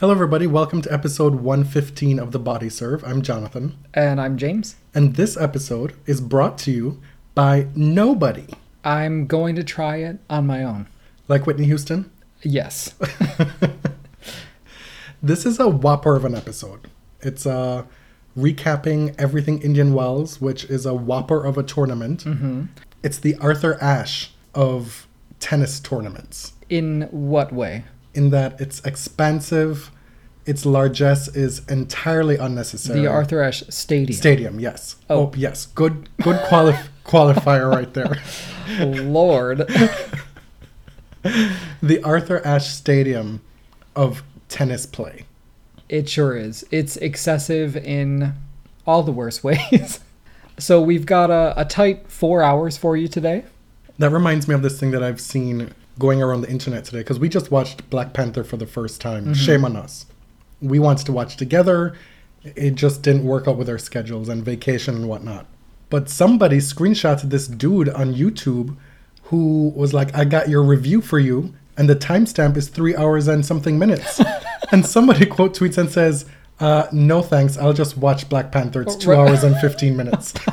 Hello, everybody. Welcome to episode 115 of The Body Serve. I'm Jonathan. And I'm James. And this episode is brought to you by nobody. I'm going to try it on my own. Like Whitney Houston? Yes. this is a whopper of an episode. It's uh, recapping everything Indian Wells, which is a whopper of a tournament. hmm It's the Arthur Ashe of tennis tournaments. In what way? In that it's expansive, its largesse is entirely unnecessary. The Arthur Ashe Stadium. Stadium, yes. Oh. Oh, yes. Good good quali- qualifier right there. Lord. The Arthur Ashe Stadium of tennis play. It sure is. It's excessive in all the worst ways. so we've got a, a tight four hours for you today. That reminds me of this thing that I've seen going around the internet today because we just watched Black Panther for the first time. Shame on us. We wanted to watch together. It just didn't work out with our schedules and vacation and whatnot. But somebody screenshotted this dude on YouTube who was like, I got your review for you, and the timestamp is three hours and something minutes. and somebody quote tweets and says, uh, no thanks, I'll just watch Black Panther. It's two hours and 15 minutes.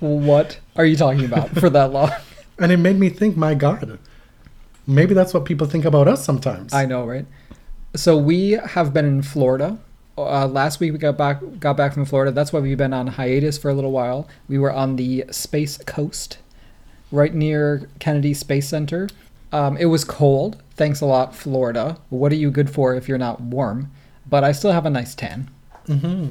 What are you talking about for that long? And it made me think, my God, maybe that's what people think about us sometimes. I know, right? So we have been in Florida. Uh, last week we got back got back from Florida. That's why we've been on hiatus for a little while. We were on the Space Coast, right near Kennedy Space Center. Um, it was cold. Thanks a lot, Florida. What are you good for if you're not warm? But I still have a nice tan. hmm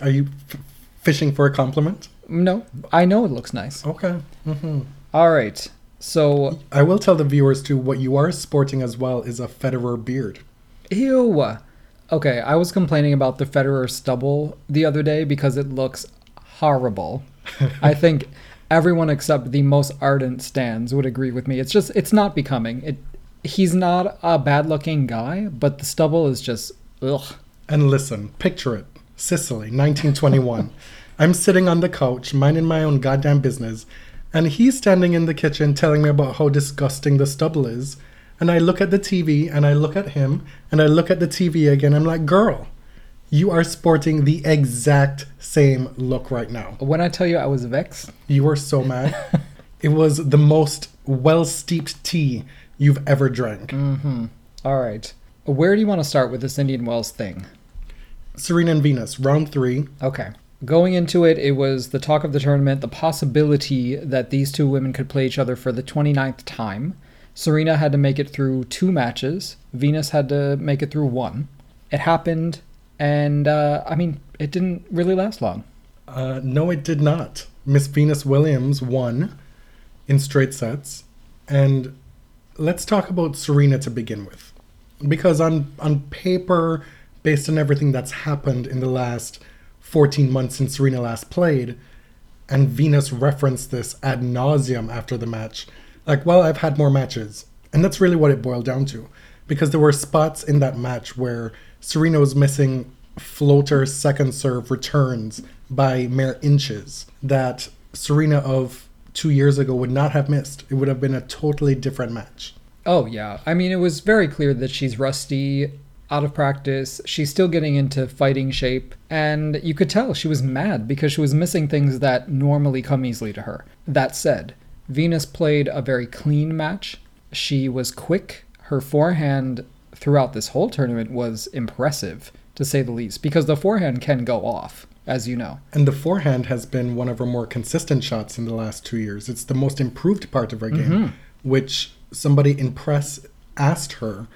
Are you f- fishing for a compliment? No, I know it looks nice. Okay. hmm All right. So, I will tell the viewers too. What you are sporting as well is a Federer beard. ew. Okay, I was complaining about the Federer stubble the other day because it looks horrible. I think everyone except the most ardent stands would agree with me. It's just it's not becoming. It he's not a bad-looking guy, but the stubble is just ugh. And listen, picture it: Sicily, 1921. I'm sitting on the couch, minding my own goddamn business, and he's standing in the kitchen telling me about how disgusting the stubble is. And I look at the TV, and I look at him, and I look at the TV again. I'm like, girl, you are sporting the exact same look right now. When I tell you I was vexed, You were so mad. it was the most well steeped tea you've ever drank. Mm-hmm. All right. Where do you want to start with this Indian Wells thing? Serena and Venus, round three. Okay. Going into it, it was the talk of the tournament, the possibility that these two women could play each other for the 29th time. Serena had to make it through two matches, Venus had to make it through one. It happened, and uh, I mean, it didn't really last long. Uh, no, it did not. Miss Venus Williams won in straight sets. And let's talk about Serena to begin with. Because on, on paper, based on everything that's happened in the last 14 months since Serena last played, and Venus referenced this ad nauseum after the match, like, well, I've had more matches. And that's really what it boiled down to. Because there were spots in that match where Serena was missing floater second serve returns by mere inches that Serena of two years ago would not have missed. It would have been a totally different match. Oh, yeah. I mean, it was very clear that she's rusty, out of practice. She's still getting into fighting shape. And you could tell she was mad because she was missing things that normally come easily to her. That said, Venus played a very clean match. She was quick. Her forehand throughout this whole tournament was impressive, to say the least, because the forehand can go off, as you know. And the forehand has been one of her more consistent shots in the last two years. It's the most improved part of her game, mm-hmm. which somebody in press asked her,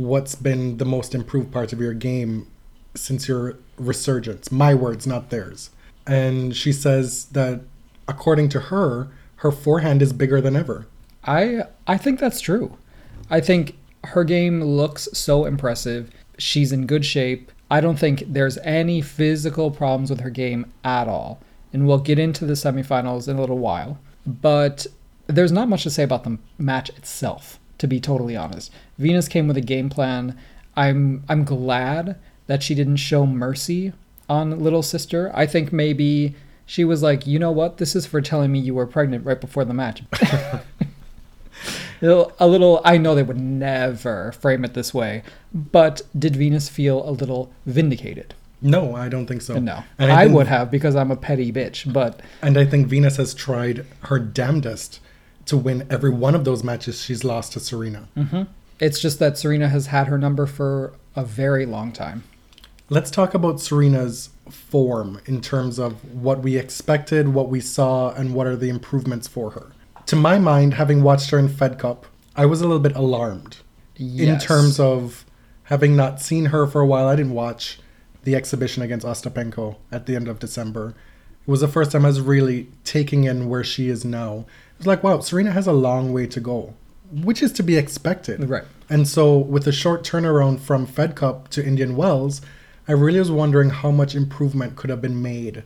What's been the most improved parts of your game since your resurgence? My words, not theirs. And she says that according to her, her forehand is bigger than ever. I I think that's true. I think her game looks so impressive. She's in good shape. I don't think there's any physical problems with her game at all. And we'll get into the semifinals in a little while. But there's not much to say about the match itself, to be totally honest. Venus came with a game plan. I'm I'm glad that she didn't show mercy on little sister. I think maybe she was like, you know what, this is for telling me you were pregnant right before the match. a little i know they would never frame it this way but did venus feel a little vindicated No, I don't think so. no And i, think- would have because i'm a petty bitch but And I think Venus has tried her damnedest to win every one of those matches she's lost to Serena. Mm-hmm. it's just that serena has had her number for a very long time Let's talk about Serena's form in terms of what we expected, what we saw, and what are the improvements for her. To my mind, having watched her in Fed Cup, I was a little bit alarmed yes. in terms of having not seen her for a while. I didn't watch the exhibition against Ostapenko at the end of December. It was the first time I was really taking in where she is now. It was like, wow, Serena has a long way to go, which is to be expected. Right. And so, with a short turnaround from Fed Cup to Indian Wells, I really was wondering how much improvement could have been made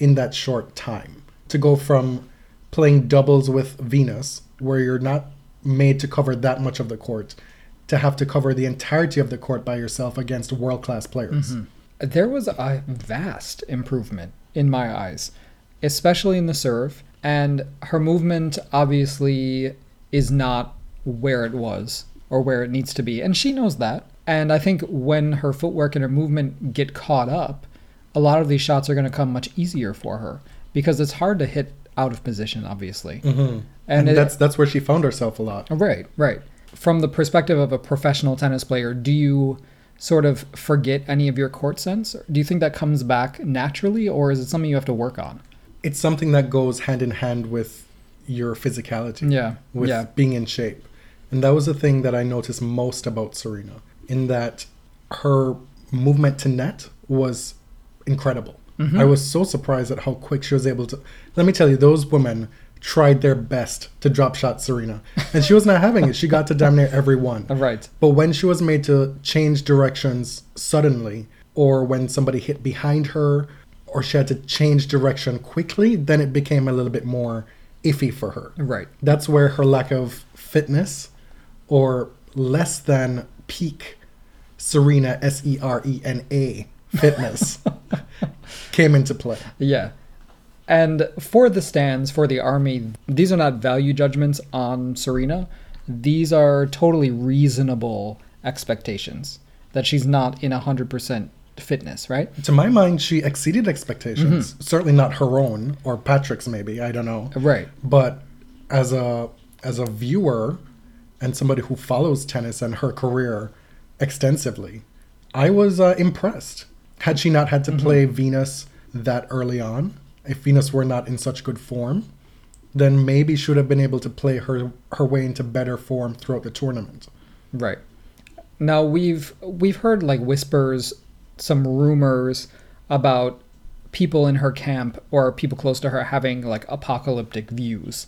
in that short time. To go from playing doubles with Venus, where you're not made to cover that much of the court, to have to cover the entirety of the court by yourself against world class players. Mm-hmm. there was a vast improvement in my eyes, especially in the serve. And her movement obviously is not where it was or where it needs to be. And she knows that. And I think when her footwork and her movement get caught up, a lot of these shots are going to come much easier for her because it's hard to hit out of position, obviously. Mm-hmm. And, And, it- that's that's where she found herself a lot. Right, right. From the perspective of a professional tennis player, do you sort of forget any of your court sense? Do you think that comes back naturally, or is it something you have to work on? It's something that goes hand in hand with your physicality. Yeah, with yeah. being in shape. And that was the thing that I noticed most about Serena, in that her movement to net was incredible. Mm-hmm. I was so surprised at how quick she was able to. Let me tell you, those women tried their best to drop shot Serena, and she was not having it. She got to damn near every one. Right. But when she was made to change directions suddenly, or when somebody hit behind her, or she had to change direction quickly, then it became a little bit more iffy for her. Right. That's where her lack of fitness or less than peak Serena, S E R E N A fitness came into play. Yeah. And for the stands, for the army, these are not value judgments on Serena. These are totally reasonable expectations that she's not in 100% fitness, right? To my mind, she exceeded expectations. Certainly not her own or Patrick's, maybe. I don't know. Right. But as a as a viewer and somebody who follows tennis and her career extensively, I was uh, impressed. Had she not had to play Venus that early on, if Venus were not in such good form, then maybe she would have been able to play her her way into better form throughout the tournament. Right. Now we've we've heard like whispers, some rumors about people in her camp or people close to her having like apocalyptic views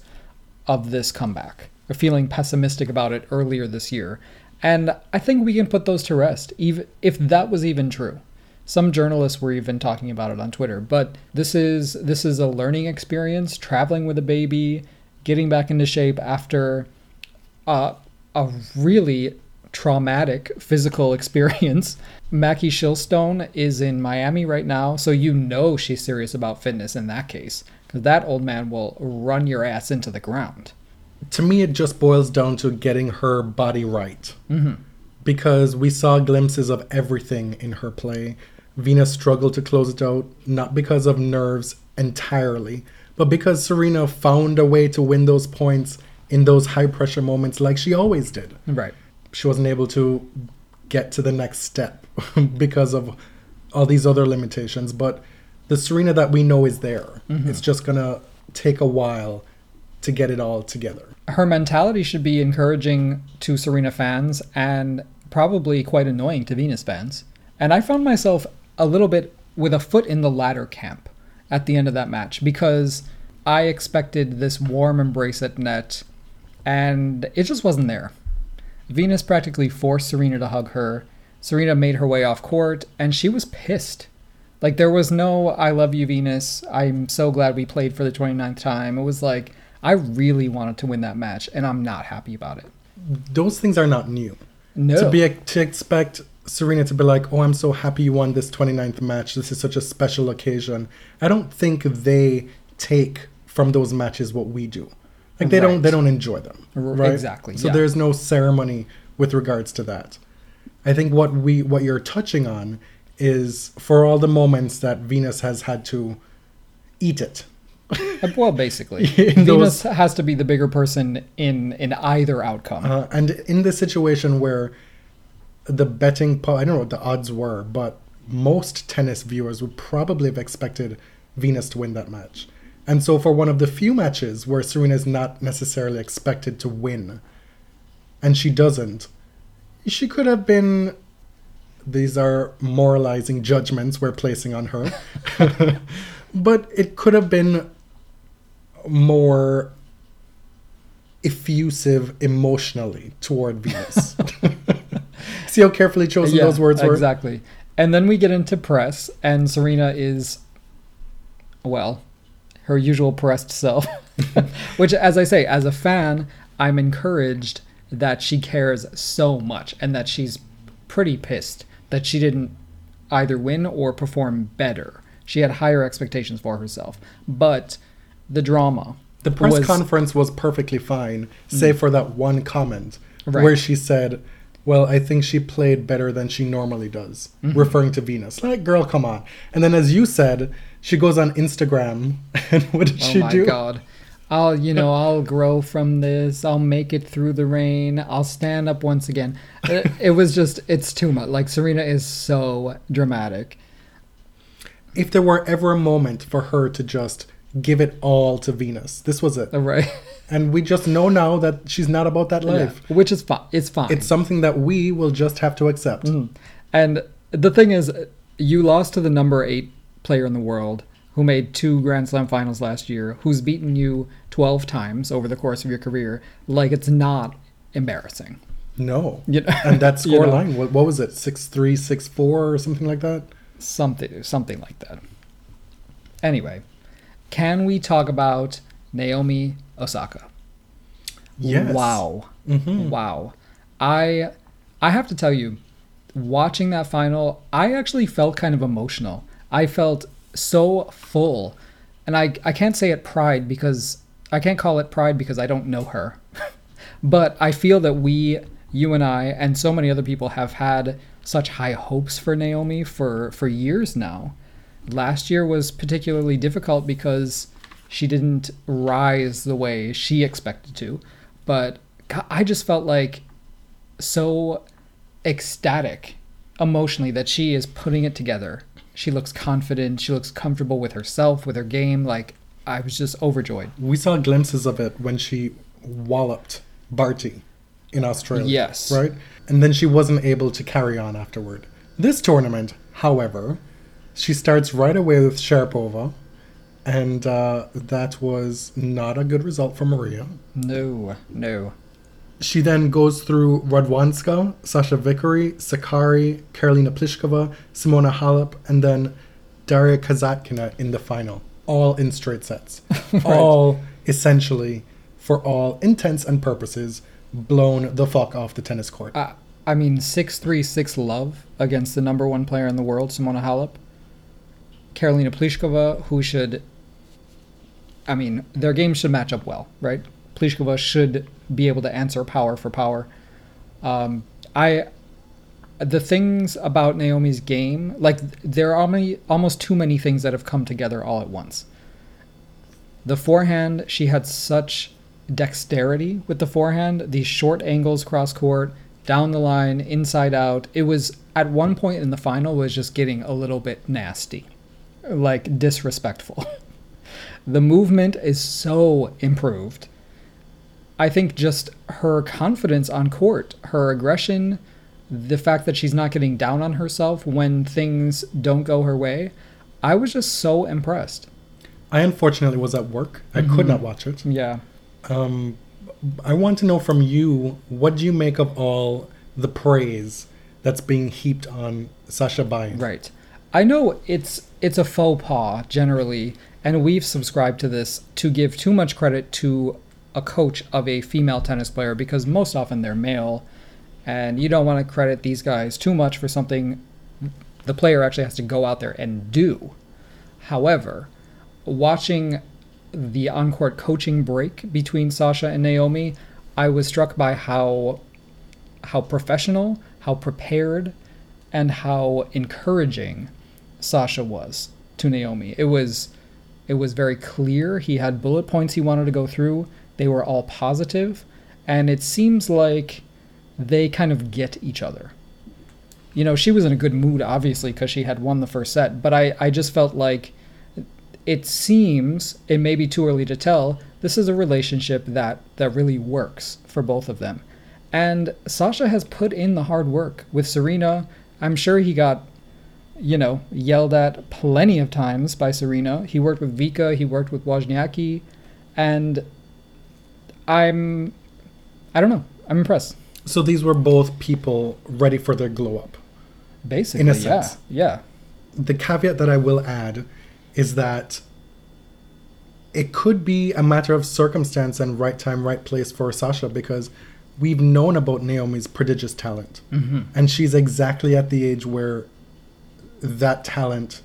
of this comeback. Or feeling pessimistic about it earlier this year. And I think we can put those to rest, even if that was even true. Some journalists were even talking about it on Twitter, but this is this is a learning experience, traveling with a baby, getting back into shape after uh, a really traumatic physical experience. Mackie Shilstone is in Miami right now, so you know she's serious about fitness in that case, because that old man will run your ass into the ground. to me, it just boils down to getting her body right. Mm-hmm. Because we saw glimpses of everything in her play. Venus struggled to close it out, not because of nerves entirely, but because Serena found a way to win those points in those high pressure moments like she always did. Right. She wasn't able to get to the next step because of all these other limitations. But the Serena that we know is there. Mm-hmm. It's just going to take a while to get it all together. Her mentality should be encouraging to Serena fans and probably quite annoying to Venus fans. And I found myself a little bit with a foot in the latter camp at the end of that match because I expected this warm embrace at net and it just wasn't there. Venus practically forced Serena to hug her. Serena made her way off court, and she was pissed. Like, there was no, I love you, Venus. I'm so glad we played for the 29th time. It was like, I really wanted to win that match, and I'm not happy about it. Those things are not new. No. To be to expect Serena to be like, "Oh, I'm so happy you won this 29th match. This is such a special occasion." I don't think they take from those matches what we do. Like they don't they don't enjoy them. Right? exactly, So yeah. there's no ceremony with regards to that. I think what we what you're touching on is for all the moments that Venus has had to eat it. Well, basically. Venus those- has to be the bigger person in, in either outcome. Uh, and in the situation where the betting, po- I don't know what the odds were, but most tennis viewers would probably have expected Venus to win that match. And so, for one of the few matches where Serena is not necessarily expected to win, and she doesn't, she could have been. These are moralizing judgments we're placing on her. but it could have been more effusive emotionally toward Venus. See how carefully chosen Yeah, those words were? Exactly. And then we get into press, and Serena is, well, her usual pressed self. Which, as I say, as a fan, I'm encouraged that she cares so much and that she's pretty pissed that she didn't either win or perform better. She had higher expectations for herself. But the drama. The press was- conference was perfectly fine, save for that one comment Right. where she said, Well, I think she played better than she normally does, Mm-hmm. referring to Venus. Like, girl, come on. And then, as you said, she goes on Instagram, and what did Oh she my do? god. I'll, you know, I'll grow from this. I'll make it through the rain. I'll stand up once again. It, uh, it was just, it's too much. Like, Serena is so dramatic. If there were ever a moment for her to just give it all to Venus, this was it. Right? And we just know now that she's not about that life. Yeah, which is fine. It's fine. It's something that we will just have to accept. Mm-hmm. And the thing is, you lost to the number eight player in the world who made two Grand Slam finals last year, who's beaten you 12 times over the course of your career. Like, it's not embarrassing. No. You know? And that You score know? line, what, what was it? 6 3, 6 4, or something like that? something something like that. Anyway, can we talk about Naomi Osaka? Yes. Wow. Mhm. Wow. I I have to tell you, watching that final, I actually felt kind of emotional. I felt so full. And I I can't say it pride because I can't call it pride because I don't know her. but I feel that we you and I and so many other people have had such high hopes for Naomi for for years now. Last year was particularly difficult because she didn't rise the way she expected to. But I just felt like so ecstatic emotionally that she is putting it together. She looks confident, she looks comfortable with herself, with her game. Like I was just overjoyed. We saw glimpses of it when she walloped Barty in Australia. Yes. Right? And then she wasn't able to carry on afterward. This tournament, however, she starts right away with Sharapova, and uh, that was not a good result for Maria. No, no. She then goes through Radwanska, Sachia Vickery, Sakkari, Karolina Pliskova, Simona Halep, and then Daria Kasatkina in the final, all in straight sets. All essentially, for all intents and purposes, blown the fuck off the tennis court. I, I mean, 636 love against the number one player in the world, Simona Halep. Karolina Pliskova, who should, I mean, their games should match up well, right? Pliskova should be able to answer power for power. Um, I, the things about Naomi's game, like there are many, almost too many things that have come together all at once. The forehand, she had such dexterity with the forehand, these short angles cross court, down the line, inside out. It was at one point in the final was just getting a little bit nasty, like disrespectful. the movement is so improved. I think just her confidence on court, her aggression, the fact that she's not getting down on herself when things don't go her way, I was just so impressed. I unfortunately was at work. I could not watch it. Yeah. Um, I want to know from you what do you make of all the praise that's being heaped on Sasha Bajin. Right. I know it's it's a faux pas generally, and we've subscribed to this to give too much credit to a coach of a female tennis player because most often they're male, and you don't want to credit these guys too much for something the player actually has to go out there and do. However, watching the on-court coaching break between Sasha and Naomi, I was struck by how how professional, how prepared, and how encouraging Sasha was to Naomi. It was it was very clear he had bullet points he wanted to go through. They were all positive, and it seems like they kind of get each other. You know, she was in a good mood obviously because she had won the first set, but I I just felt like it seems it may be too early to tell this is a relationship that that really works for both of them. And sasha has put in the hard work. With serena i'm sure he got you know yelled at plenty of times by serena. He worked with vika he worked with wozniacki and i'm i don't know i'm impressed So these were both people ready for their glow up. basically In a sense. yeah The caveat that I will add is that it could be a matter of circumstance and right time, right place for Sasha because we've known about Naomi's prodigious talent. mm-hmm. And she's exactly at the age where that talent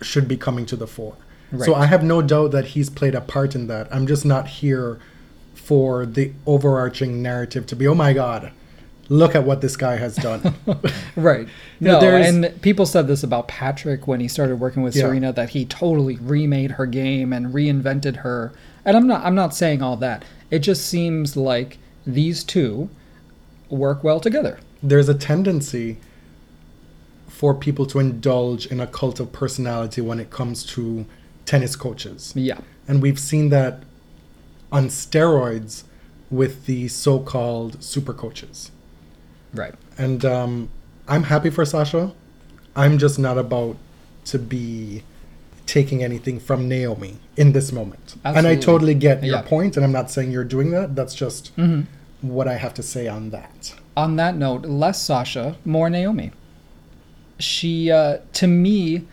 should be coming to the fore. So I have no doubt that he's played a part in that. I'm just not here for the overarching narrative to be, oh my God, look at what this guy has done. Right. No, and people said this about Patrick when he started working with Yeah. Serena that he totally remade her game and reinvented her. And I'm not I'm not saying all that. It just seems like these two work well together. There's a tendency for people to indulge in a cult of personality when it comes to tennis coaches. Yeah. And we've seen that on steroids with the so called super coaches. Right. And um, I'm happy for Sasha. I'm just not about to be taking anything from Naomi in this moment. And I totally get your Yeah. point, and I'm not saying you're doing that. That's just hmm what I have to say on that. On that note, less Sasha, more Naomi. She, uh, to me,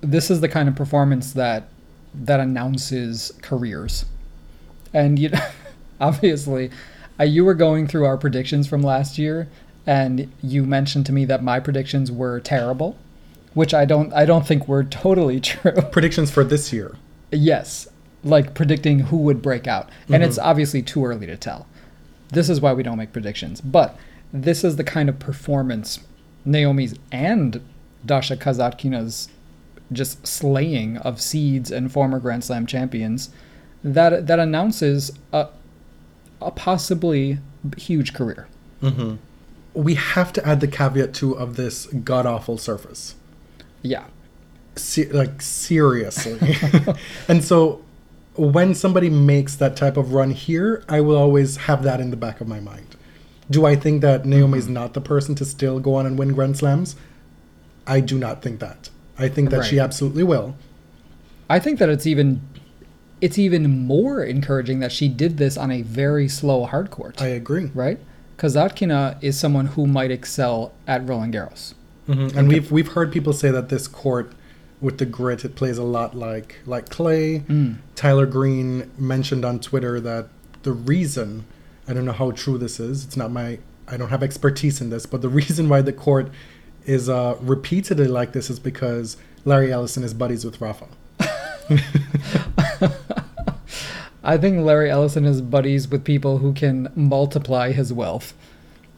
this is the kind of performance that that announces careers. And you, obviously, uh, you were going through our predictions from last year, and you mentioned to me that my predictions were terrible, which I don't, I don't think were totally true. Predictions for this year. Yes, like predicting who would break out. And it's obviously too early to tell. This is why we don't make predictions. But this is the kind of performance Naomi's and Dasha Kasatkina's just slaying of seeds and former Grand Slam champions that that announces a, a possibly huge career. hmm We have to add the caveat too of this god awful surface. Yeah. Se- like seriously. and so when somebody makes that type of run here, I will always have that in the back of my mind. Do I think that Naomi is not the person to still go on and win Grand Slams? I do not think that. I think that she absolutely will. I think that it's even it's even more encouraging that she did this on a very slow hard court. I agree. right? Kasatkina is someone who might excel at Roland Garros. hmm And we've we've heard people say that this court with the grit it plays a lot like like clay. Mm. Tyler Green mentioned on Twitter that the reason I don't know how true this is. It's not my I don't have expertise in this, but the reason why the court is uh, repeatedly like this is because Larry Ellison is buddies with Rafa. I think Larry Ellison is buddies with people who can multiply his wealth.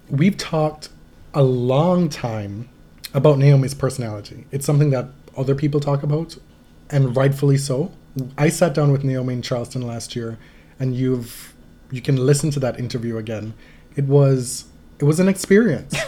We've talked a long time about Naomi's personality. It's something that other people talk about, and rightfully so. I sat down with Naomi in Charleston last year, and you've you can listen to that interview again. It was it was an experience.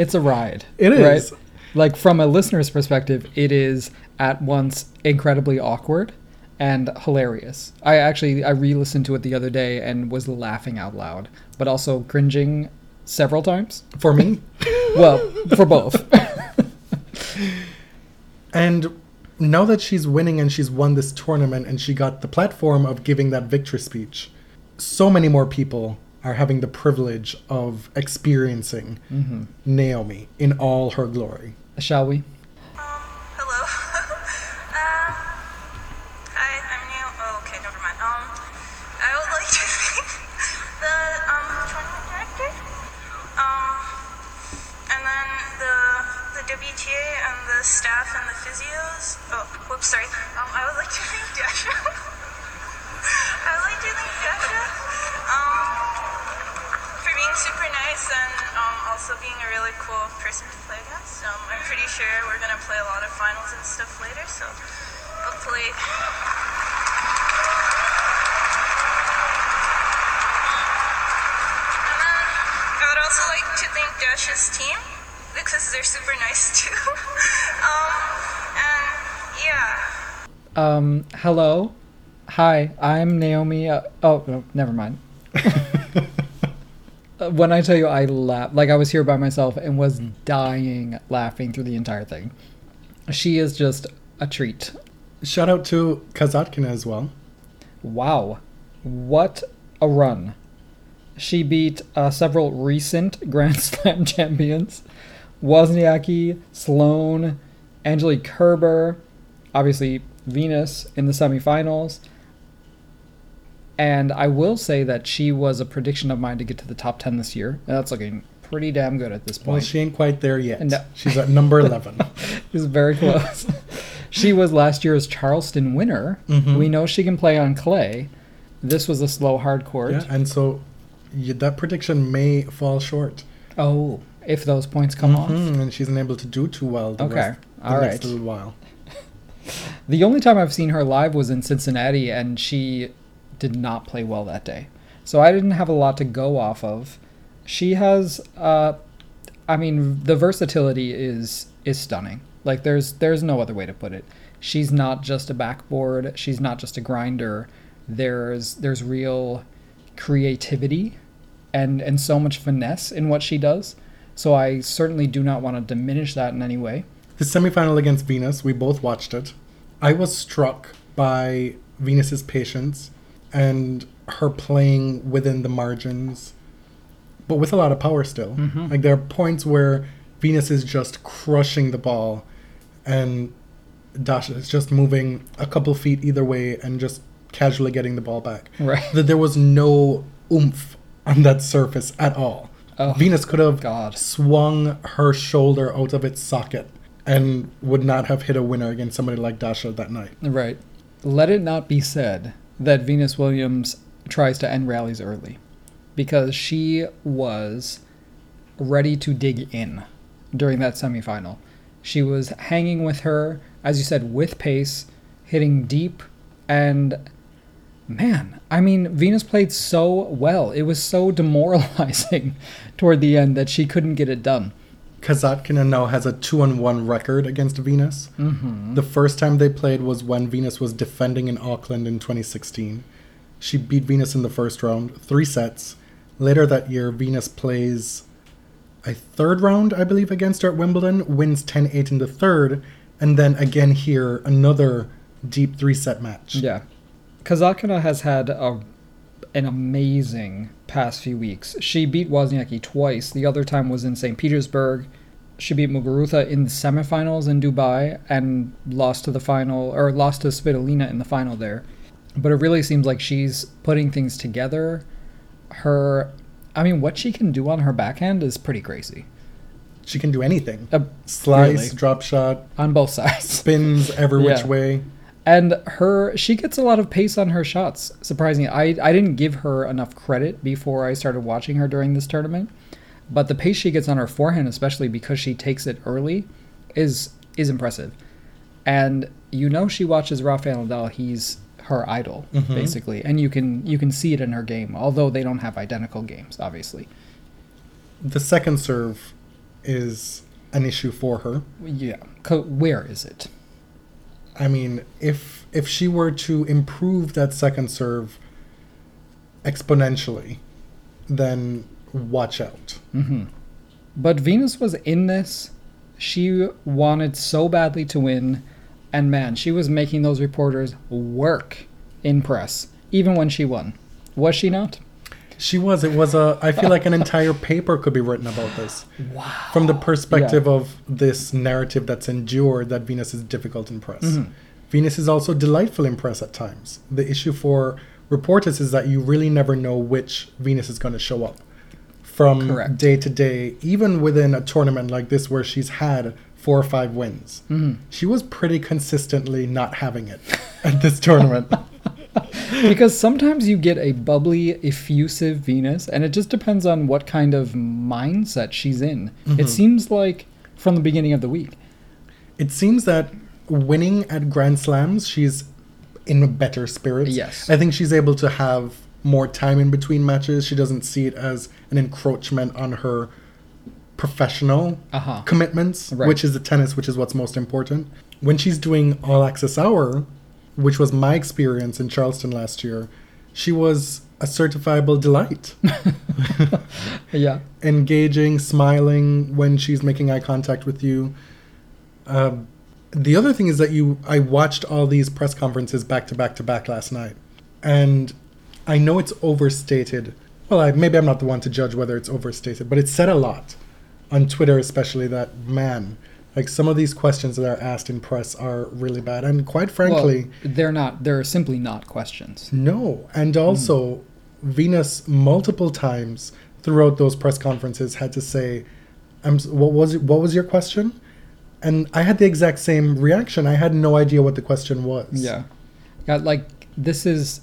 It's a ride. It is. Right? Like from a listener's perspective, it is at once incredibly awkward and hilarious. I actually I re-listened to it the other day and was laughing out loud, but also cringing several times. For me, Well, for both. And now that she's winning and she's won this tournament and she got the platform of giving that victory speech, so many more people are having the privilege of experiencing mm-hmm. Naomi in all her glory. Shall we? The staff and the physios. Oh, whoops, sorry. Um, I would like to thank Dasha. I would like to thank Dasha. Um, for being super nice and um, also being a really cool person to play against. Um, I'm pretty sure we're gonna play a lot of finals and stuff later, so hopefully. I would also like to thank Dash's team because they're super nice too. um, and yeah. Um, hello. Hi, I'm Naomi. Uh, oh, no, never mind. Uh, when I tell you I laughed, like I was here by myself and was dying laughing through the entire thing. She is just a treat. Shout out to Kasatkina as well. Wow. What a run. She beat uh, several recent Grand Slam champions Wozniacki, Sloane, Angelique Kerber, obviously Venus in the semifinals. And I will say that she was a prediction of mine to get to the top 10 this year. And that's looking pretty damn good at this point. Well, she ain't quite there yet. No. She's at number 11. Is very close. she was last year's Charleston winner. Mhm. We know she can play on clay. This was a slow hard court. yeah, and so that prediction may fall short. Oh, if those points come off. Mhm, And she's unable to do too well the, Okay, rest, the all next right. little while. The only time I've seen her live was in Cincinnati, and she did not play well that day. So I didn't have a lot to go off of. She has, uh, I mean, the versatility is is stunning. Like there's there's no other way to put it. She's not just a backboard. She's not just a grinder. There's there's real creativity, and and so much finesse in what she does. So I certainly do not want to diminish that in any way. The semifinal against Venus, we both watched it. I was struck by Venus's patience and her playing within the margins, but with a lot of power still. Mhm. Like there are points where Venus is just crushing the ball, and Dasha is just moving a couple feet either way and just casually getting the ball back. Right. That there was no oomph on that surface at all. Oh, Venus could have God. swung her shoulder out of its socket and would not have hit a winner against somebody like Dasha that night. Right. Let it not be said that Venus Williams tries to end rallies early because she was ready to dig in during that semifinal. She was hanging with her, as you said, with pace, hitting deep, and man, I mean, Venus played so well. It was so demoralizing toward the end that she couldn't get it done. Kasatkina now has a 2 on 1 record against Venus. Mm-hmm. The first time they played was when Venus was defending in Auckland in 2016. She beat Venus in the first round, three sets. Later that year, Venus plays a third round, I believe, against her at Wimbledon, wins 10 8 in the third, and then again here, another deep three set match. Yeah. Kasatkina has had a, an amazing past few weeks. She beat Wozniacki twice. The other time was in St. Petersburg. She beat Muguruza in the semifinals in Dubai and lost to the final, or lost to Svitolina in the final there. But it really seems like she's putting things together. Her, I mean, what she can do on her backhand is pretty crazy. She can do anything. Uh, Slice, really. drop shot, on both sides. spins every which way. And her, she gets a lot of pace on her shots. Surprisingly, I I didn't give her enough credit before I started watching her during this tournament, but the pace she gets on her forehand, especially because she takes it early, is is impressive. And you know she watches Rafael Nadal; he's her idol, Mhm. basically, and you can you can see it in her game. Although they don't have identical games, obviously. The second serve is an issue for her. Yeah, where is it? I mean, if if she were to improve that second serve exponentially, then watch out. hmm But Venus was in this. She wanted so badly to win, and man, she was making those reporters work in press, even when she won. Was she not? She was. It was a. I feel like an entire paper could be written about this. Wow. From the perspective of this narrative that's endured that Venus is difficult in press. Mm-hmm. Venus is also delightful in press at times. The issue for reporters is that you really never know which Venus is going to show up from Correct. day to day, even within a tournament like this where she's had four or five wins. Mm-hmm. She was pretty consistently not having it at this tournament. because sometimes you get a bubbly, effusive Venus, and it just depends on what kind of mindset she's in. Mm-hmm. It seems like from the beginning of the week. It seems that winning at Grand Slams, she's in a better spirits. Yes. I think she's able to have more time in between matches. She doesn't see it as an encroachment on her professional Uh-huh. commitments, Right. which is the tennis, which is what's most important. When she's doing All Access Hour, which was my experience in Charleston last year, she was a certifiable delight. Yeah. engaging, smiling when she's making eye contact with you. Um, the other thing is that you, I watched all these press conferences back to back to back last night, and I know it's overstated. Well, I, maybe I'm not the one to judge whether it's overstated, but it said a lot on Twitter, especially that man, like some of these questions that are asked in press are really bad, and quite frankly, well, they're not. They're simply not questions. no. And also, Venus multiple times throughout those press conferences had to say, "I'm what was it, what was your question?" And I had the exact same reaction. I had no idea what the question was. Yeah. Got like this is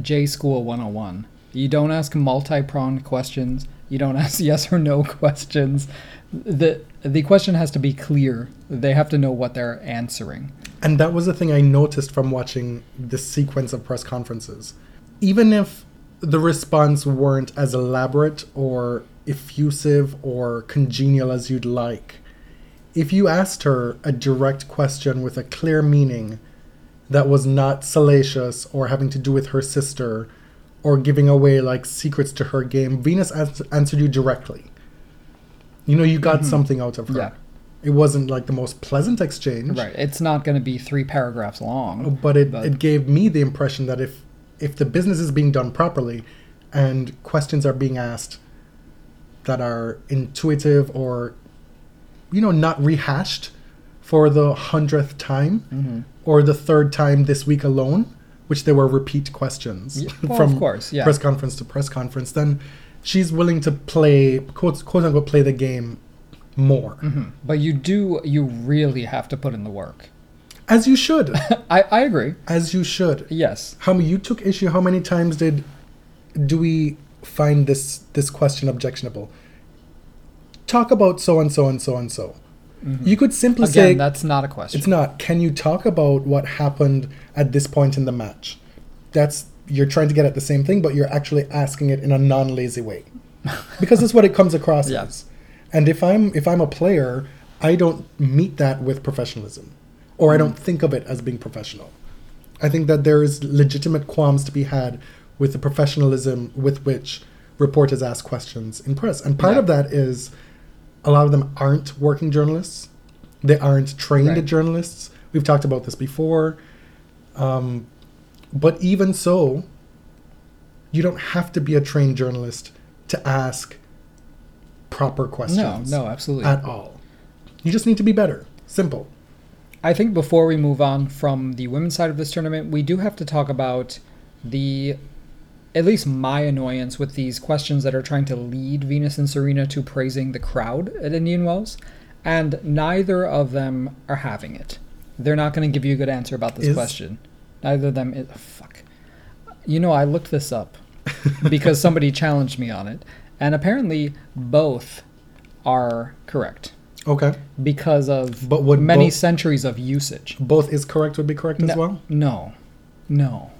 J School 101. You don't ask multi-pronged questions. You don't ask yes or no questions. The the question has to be clear. They have to know what they're answering. And that was the thing I noticed from watching this sequence of press conferences. Even if the response weren't as elaborate or effusive or congenial as you'd like, if you asked her a direct question with a clear meaning that was not salacious or having to do with her sister or giving away like secrets to her game, Venus ans- answered you directly. You know, you got something out of her. Yeah. It wasn't like the most pleasant exchange Right. It's not going to be three paragraphs long. but it, But- it gave me the impression that if if the business is being done properly and questions are being asked that are intuitive or you know not rehashed for the hundredth time Mm-hmm. or the third time this week alone which there were repeat questions Yeah, well, from of course, yeah. press conference to press conference then she's willing to play quote, quote unquote play the game more Mhm. But you do. You really have to put in the work. as you should I I agree. as you should Yes. How many you took issue? How many times did do we find this this question objectionable? Talk about so and so and so and so. You could simply Mm-hmm. Again, say that's not a question. it's not. Can you talk about what happened at this point in the match? That's you're trying to get at the same thing, but you're actually asking it in a non-lazy way, because that's what it comes across Yeah. as. And if I'm if I'm a player, I don't meet that with professionalism, or I don't think of it as being professional. I think that there is legitimate qualms to be had with the professionalism with which reporters ask questions in press, and part Yeah. of that is a lot of them aren't working journalists. They aren't trained Right. journalists. We've talked about this before. Um, but even so, you don't have to be a trained journalist to ask proper no, questions no, absolutely. at all. You just need to be better. Simple. I think before we move on from the women's side of this tournament, we do have to talk about the, at least my annoyance with these questions that are trying to lead Venus and Serena to praising the crowd at Indian Wells, and neither of them are having it. They're not going to give you a good answer about this Is- question. Neither of them. Is, fuck. You know, I looked this up because somebody challenged me on it, and apparently both are correct Okay. because of But would many both- centuries of usage. Both is correct would be correct as well. No, no.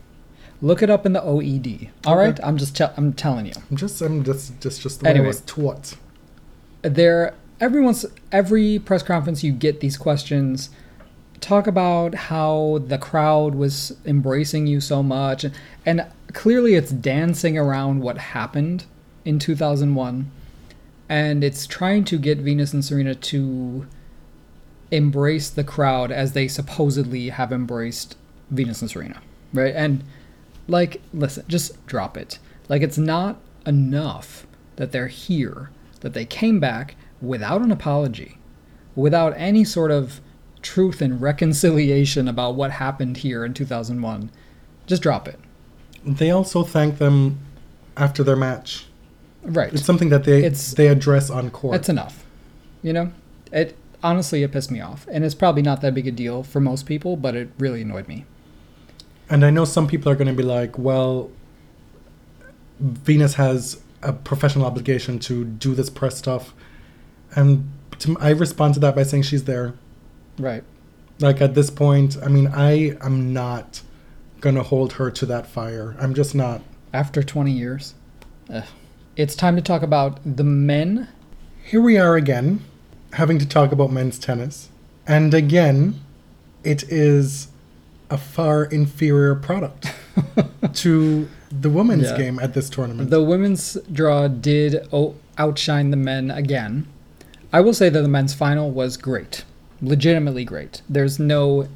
Look it up in the OED. All Okay. right, I'm just te- I'm telling you. I'm just I'm just just just the way Anyway. Was taught. There, everyone's every press conference you get these questions. Talk about how the crowd was embracing you so much, and, clearly it's dancing around what happened in 2001, and it's trying to get Venus and Serena to embrace the crowd as they supposedly have embraced Venus and Serena, right? And like, listen, just drop it. Like, it's not enough that they're here, that they came back without an apology, without any sort of truth and reconciliation about what happened here in 2001. Just drop it. They also thank them after their match. Right. It's something that they It's- they address on court. That's enough. You know? It honestly it pissed me off. And it's probably not that big a deal for most people, but it really annoyed me. And I know some people are going to be like, well, Venus has a professional obligation to do this press stuff. And to, I respond to that by saying she's there. Right. Like at this point, I mean, I am not going to hold her to that fire. I'm just not. After 20 years. Ugh. It's time to talk about the men. Here we are again, having to talk about men's tennis. And again, it is a far inferior product to the women's Yeah. game at this tournament. The women's draw did outshine the men again. I will say that the men's final was great. Legitimately great. There's no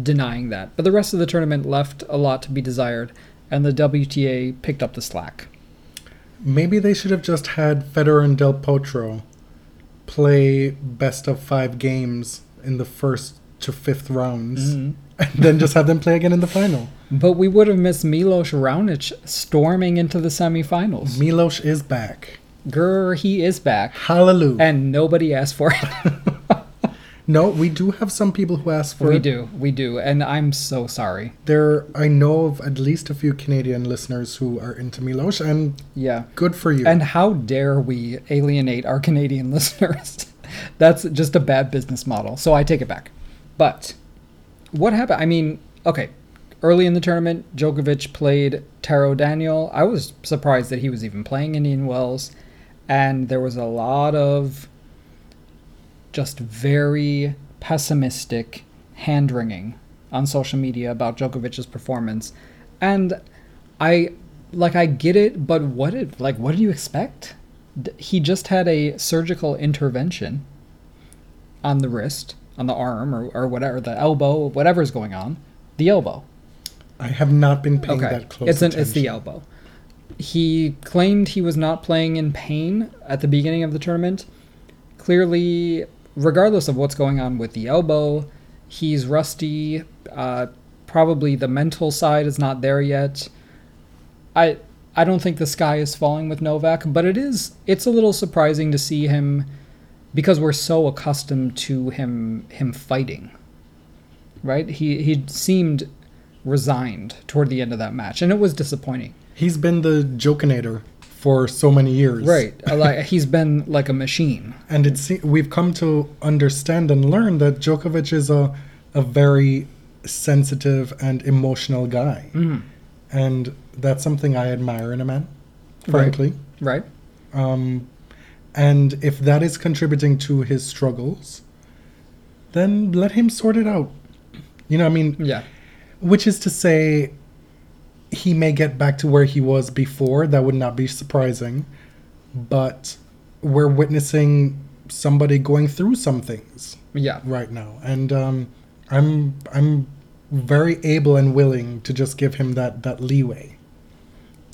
denying that. But the rest of the tournament left a lot to be desired, and the WTA picked up the slack. Maybe they should have just had Federer and Del Potro play best of five games in the first to fifth rounds, Mm-hmm. and then just have them play again in the final. But we would have missed Milos Raonic storming into the semifinals. Milos is back. Grr, he is back, Hallelujah. and nobody asked for it. no, we do have some people who ask for we it. do, we do, and I'm so sorry. There, I know of at least a few Canadian listeners who are into Milos, and Yeah. good for you. And how dare we alienate our Canadian listeners? That's just a bad business model. So I take it back. But what happened? I mean, okay, early in the tournament, Djokovic played Taro Daniel. I was surprised that he was even playing Indian Wells. And there was a lot of just very pessimistic hand wringing on social media about Djokovic's performance. And I like I get it, but what did like what do you expect? D- He just had a surgical intervention on the wrist, on the arm, or, or whatever, the elbow, whatever's going on, the elbow. I have not been paying Okay, that close it's an, attention. it's the elbow. He claimed he was not playing in pain at the beginning of the tournament. Clearly, regardless of what's going on with the elbow, he's rusty. Uh, probably the mental side is not there yet. I I don't think the sky is falling with Novak, but it is it's a little surprising to see him because we're so accustomed to him him fighting. Right? He he seemed resigned toward the end of that match, and it was disappointing. He's been the Jokinator for so many years. Right? like he's been like a machine. And it's we've come to understand and learn that Djokovic is a a very sensitive and emotional guy. Mm-hmm. And that's something I admire in a man, frankly. Right? Um, and if that is contributing to his struggles, then let him sort it out. You know, I mean, Yeah. which is to say, he may get back to where he was before. That would not be surprising. But we're witnessing somebody going through some things Yeah. right now, and um, I'm I'm very able and willing to just give him that that leeway.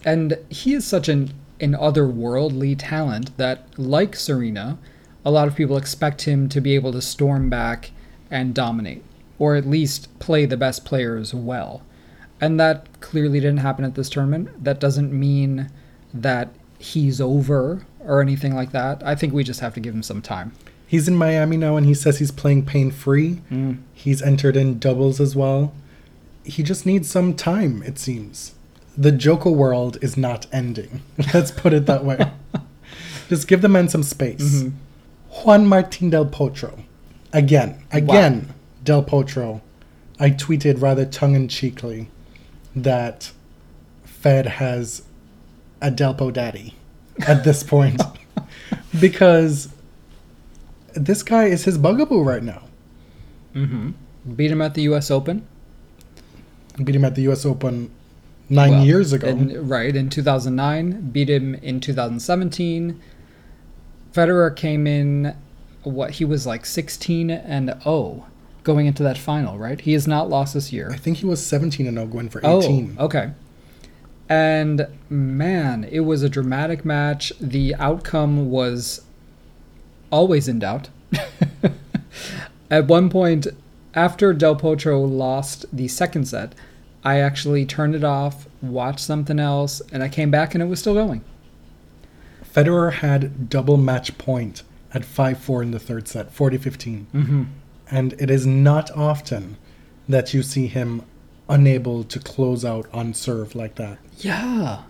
And he is such an an otherworldly talent that, like Serena, a lot of people expect him to be able to storm back and dominate, or at least play the best players well. And that clearly didn't happen at this tournament. That doesn't mean that he's over or anything like that. I think we just have to give him some time. He's in Miami now, and he says he's playing pain free. Mm. He's entered in doubles as well. He just needs some time, it seems. The Joko world is not ending. Let's put it that way. just give the man some space. Mm-hmm. Juan Martin Del Potro. Again, again, Del Potro. I tweeted rather tongue in cheekly that Fed has a Delpo daddy at this point. because this guy is his bugaboo right now. Mm-hmm. Beat him at the U.S. Open. Beat him at the U.S. Open nine Well, years ago. in- right, in 2009. Beat him in 2017. Federer came in, what, he was like 16 and 0 going into that final, right? He has not lost this year. I think he was 17 and 0 going for 18. Oh, 18. okay. And man, it was a dramatic match. The outcome was always in doubt. At one point, after Del Potro lost the second set, I actually turned it off, watched something else, and I came back and it was still going. Federer had double match point at 5 4 in the third set, 40 15. Mm-hmm. And it is not often that you see him unable to close out on serve like that. Yeah.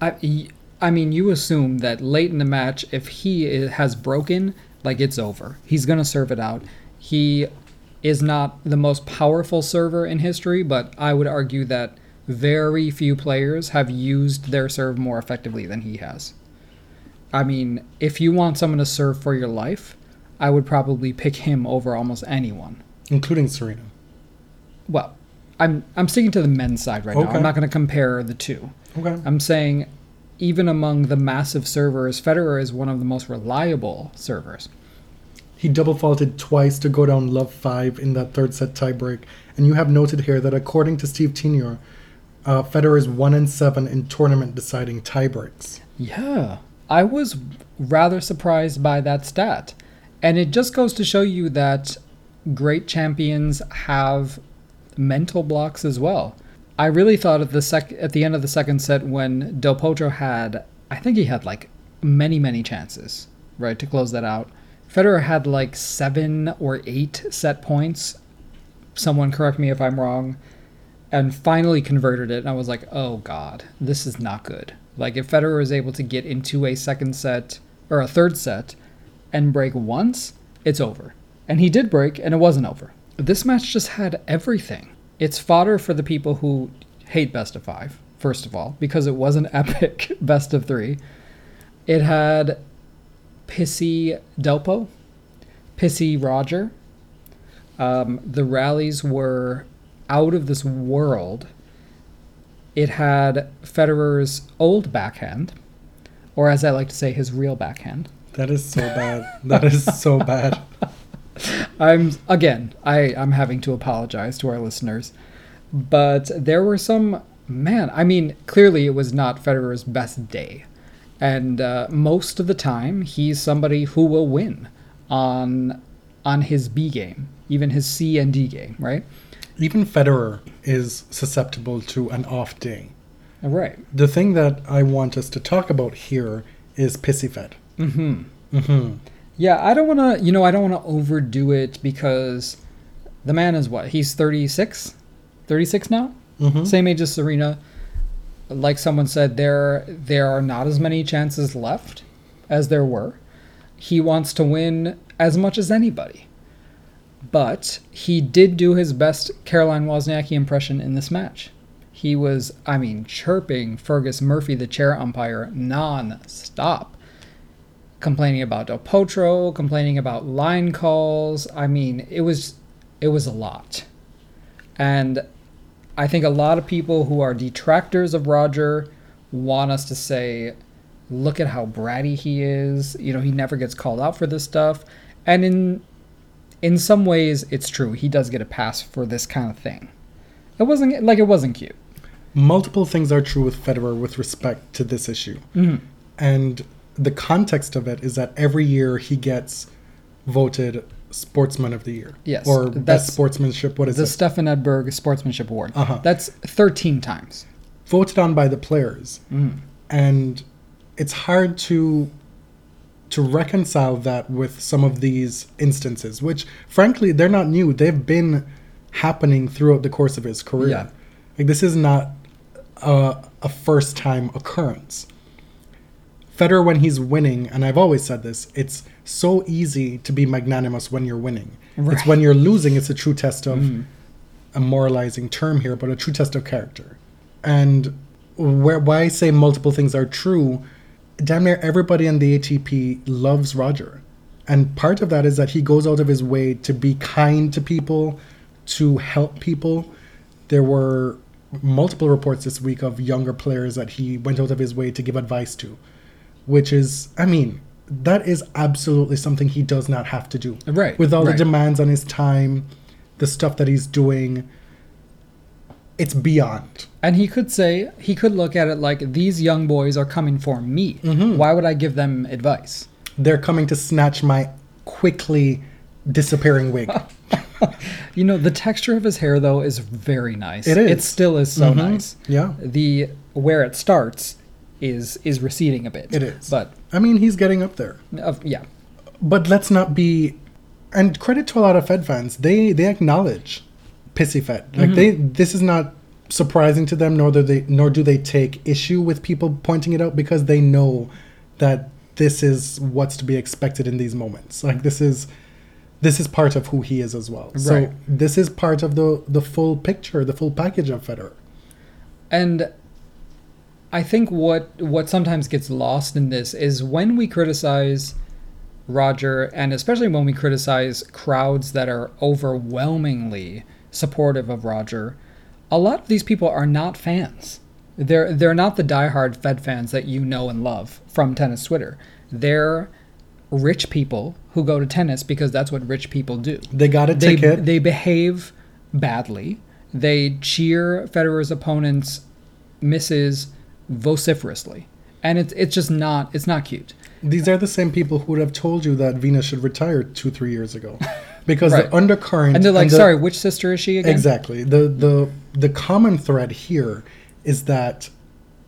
I, I mean, you assume that late in the match, if he has broken, like it's over. He's going to serve it out. He is not the most powerful server in history, but I would argue that very few players have used their serve more effectively than he has. I mean, if you want someone to serve for your life, I would probably pick him over almost anyone. including Serena. Well, I'm I'm sticking to the men's side right now. I'm not going to compare the two. Okay. I'm saying even among the massive servers, Federer is one of the most reliable servers. He double faulted twice to go down love five in that third set tiebreak. And you have noted here that according to Steve Tignor, uh, Federer is one and seven in tournament deciding tiebreaks. Yeah. I was rather surprised by that stat. And it just goes to show you that great champions have mental blocks as well. I really thought at the sec at the end of the second set when Del Potro had I think he had like many many chances, right, to close that out. Federer had like 7 or 8 set points. Someone correct me if I'm wrong. And finally converted it and I was like, "Oh god, this is not good." Like if Federer is able to get into a second set or a third set and break once, it's over. And he did break and it wasn't over. This match just had everything. It's fodder for the people who hate best of five, first of all, because it was an epic best of 3. It had pissy Delpo, pissy Roger. Um, the rallies were out of this world. It had Federer's old backhand, or as I like to say, his real backhand. That is so bad. that is so bad. I'm again, I I'm having to apologize to our listeners, but there were some man. I mean, clearly it was not Federer's best day, and uh, most of the time he's somebody who will win on on his B game, even his C and D game, right? Even Federer is susceptible to an off day. Right. The thing that I want us to talk about here is Pissy Fed. Mm-hmm. Mm-hmm. Yeah, I don't want to, you know, I don't want to overdo it because the man is what? He's 36? 36 now? Mm-hmm. Same age as Serena. Like someone said, there there are not as many chances left as there were. He wants to win as much as anybody. But he did do his best Caroline Wozniacki impression in this match. He was, I mean, chirping Fergus Murphy, the chair umpire, non-stop complaining about Del Potro, complaining about line calls. I mean, it was it was a lot. And I think a lot of people who are detractors of Roger want us to say, look at how bratty he is. You know, he never gets called out for this stuff. And in in some ways it's true. He does get a pass for this kind of thing. It wasn't like it wasn't cute. Multiple things are true with Federer with respect to this issue. Mhm. And the context of it is that every year he gets voted Sportsman of the Year. Yes, Or Best Sportsmanship. What is The it? The Stefan Edberg Sportsmanship Award. Uh-huh. That's 13 times. voted on by the players. Mm. And it's hard to to reconcile that with some of these instances, which frankly they're not new. They've been happening throughout the course of his career. Yeah. Like this is not a, a first time occurrence. Federer, when he's winning, and I've always said this, it's so easy to be magnanimous when you're winning. It's when you're losing, it's a true test of mm. a moralizing term here, but a true test of character. And where why I say multiple things are true, damn near everybody in the ATP loves Roger. And part of that is that he goes out of his way to be kind to people, to help people. There were multiple reports this week of younger players that he went out of his way to give advice to, which is, I mean, that is absolutely something he does not have to do. Right, With all right. the demands on his time, the stuff that he's doing, it's beyond. And he could say, he could look at it like these young boys are coming for me. Mm-hmm. Why would I give them advice? They're coming to snatch my quickly disappearing wig. You know, the texture of his hair though is very nice. It is. It still is so mm-hmm. nice. Yeah. The where it starts is is receding a bit. It is. But I mean, he's getting up there. uh, yeah. But let's not be and credit to a lot of Fed fans. They they acknowledge pissy Fed. Like they this is not surprising to them nor do they nor do they take issue with people pointing it out because they know that this is what's to be expected in these moments. Like this is this is part of who he is as well. So this is part of the the full picture, the full package of Federer. And I think what what sometimes gets lost in this is when we criticize Roger and especially when we criticize crowds that are overwhelmingly supportive of Roger, a lot of these people are not fans. They're they're not the diehard Fed fans that you know and love from tennis Twitter. They're rich people who go to tennis because that's what rich people do They got a they, ticket. they behave badly. They cheer Federer's opponents' misses vociferously, and it's it's just not it's not cute. These are the same people who would have told you that Venus should retire two, three years ago, because Right. the undercurrent And they're like, the- "Sorry, which sister is she again?" exactly the the the common thread here is that,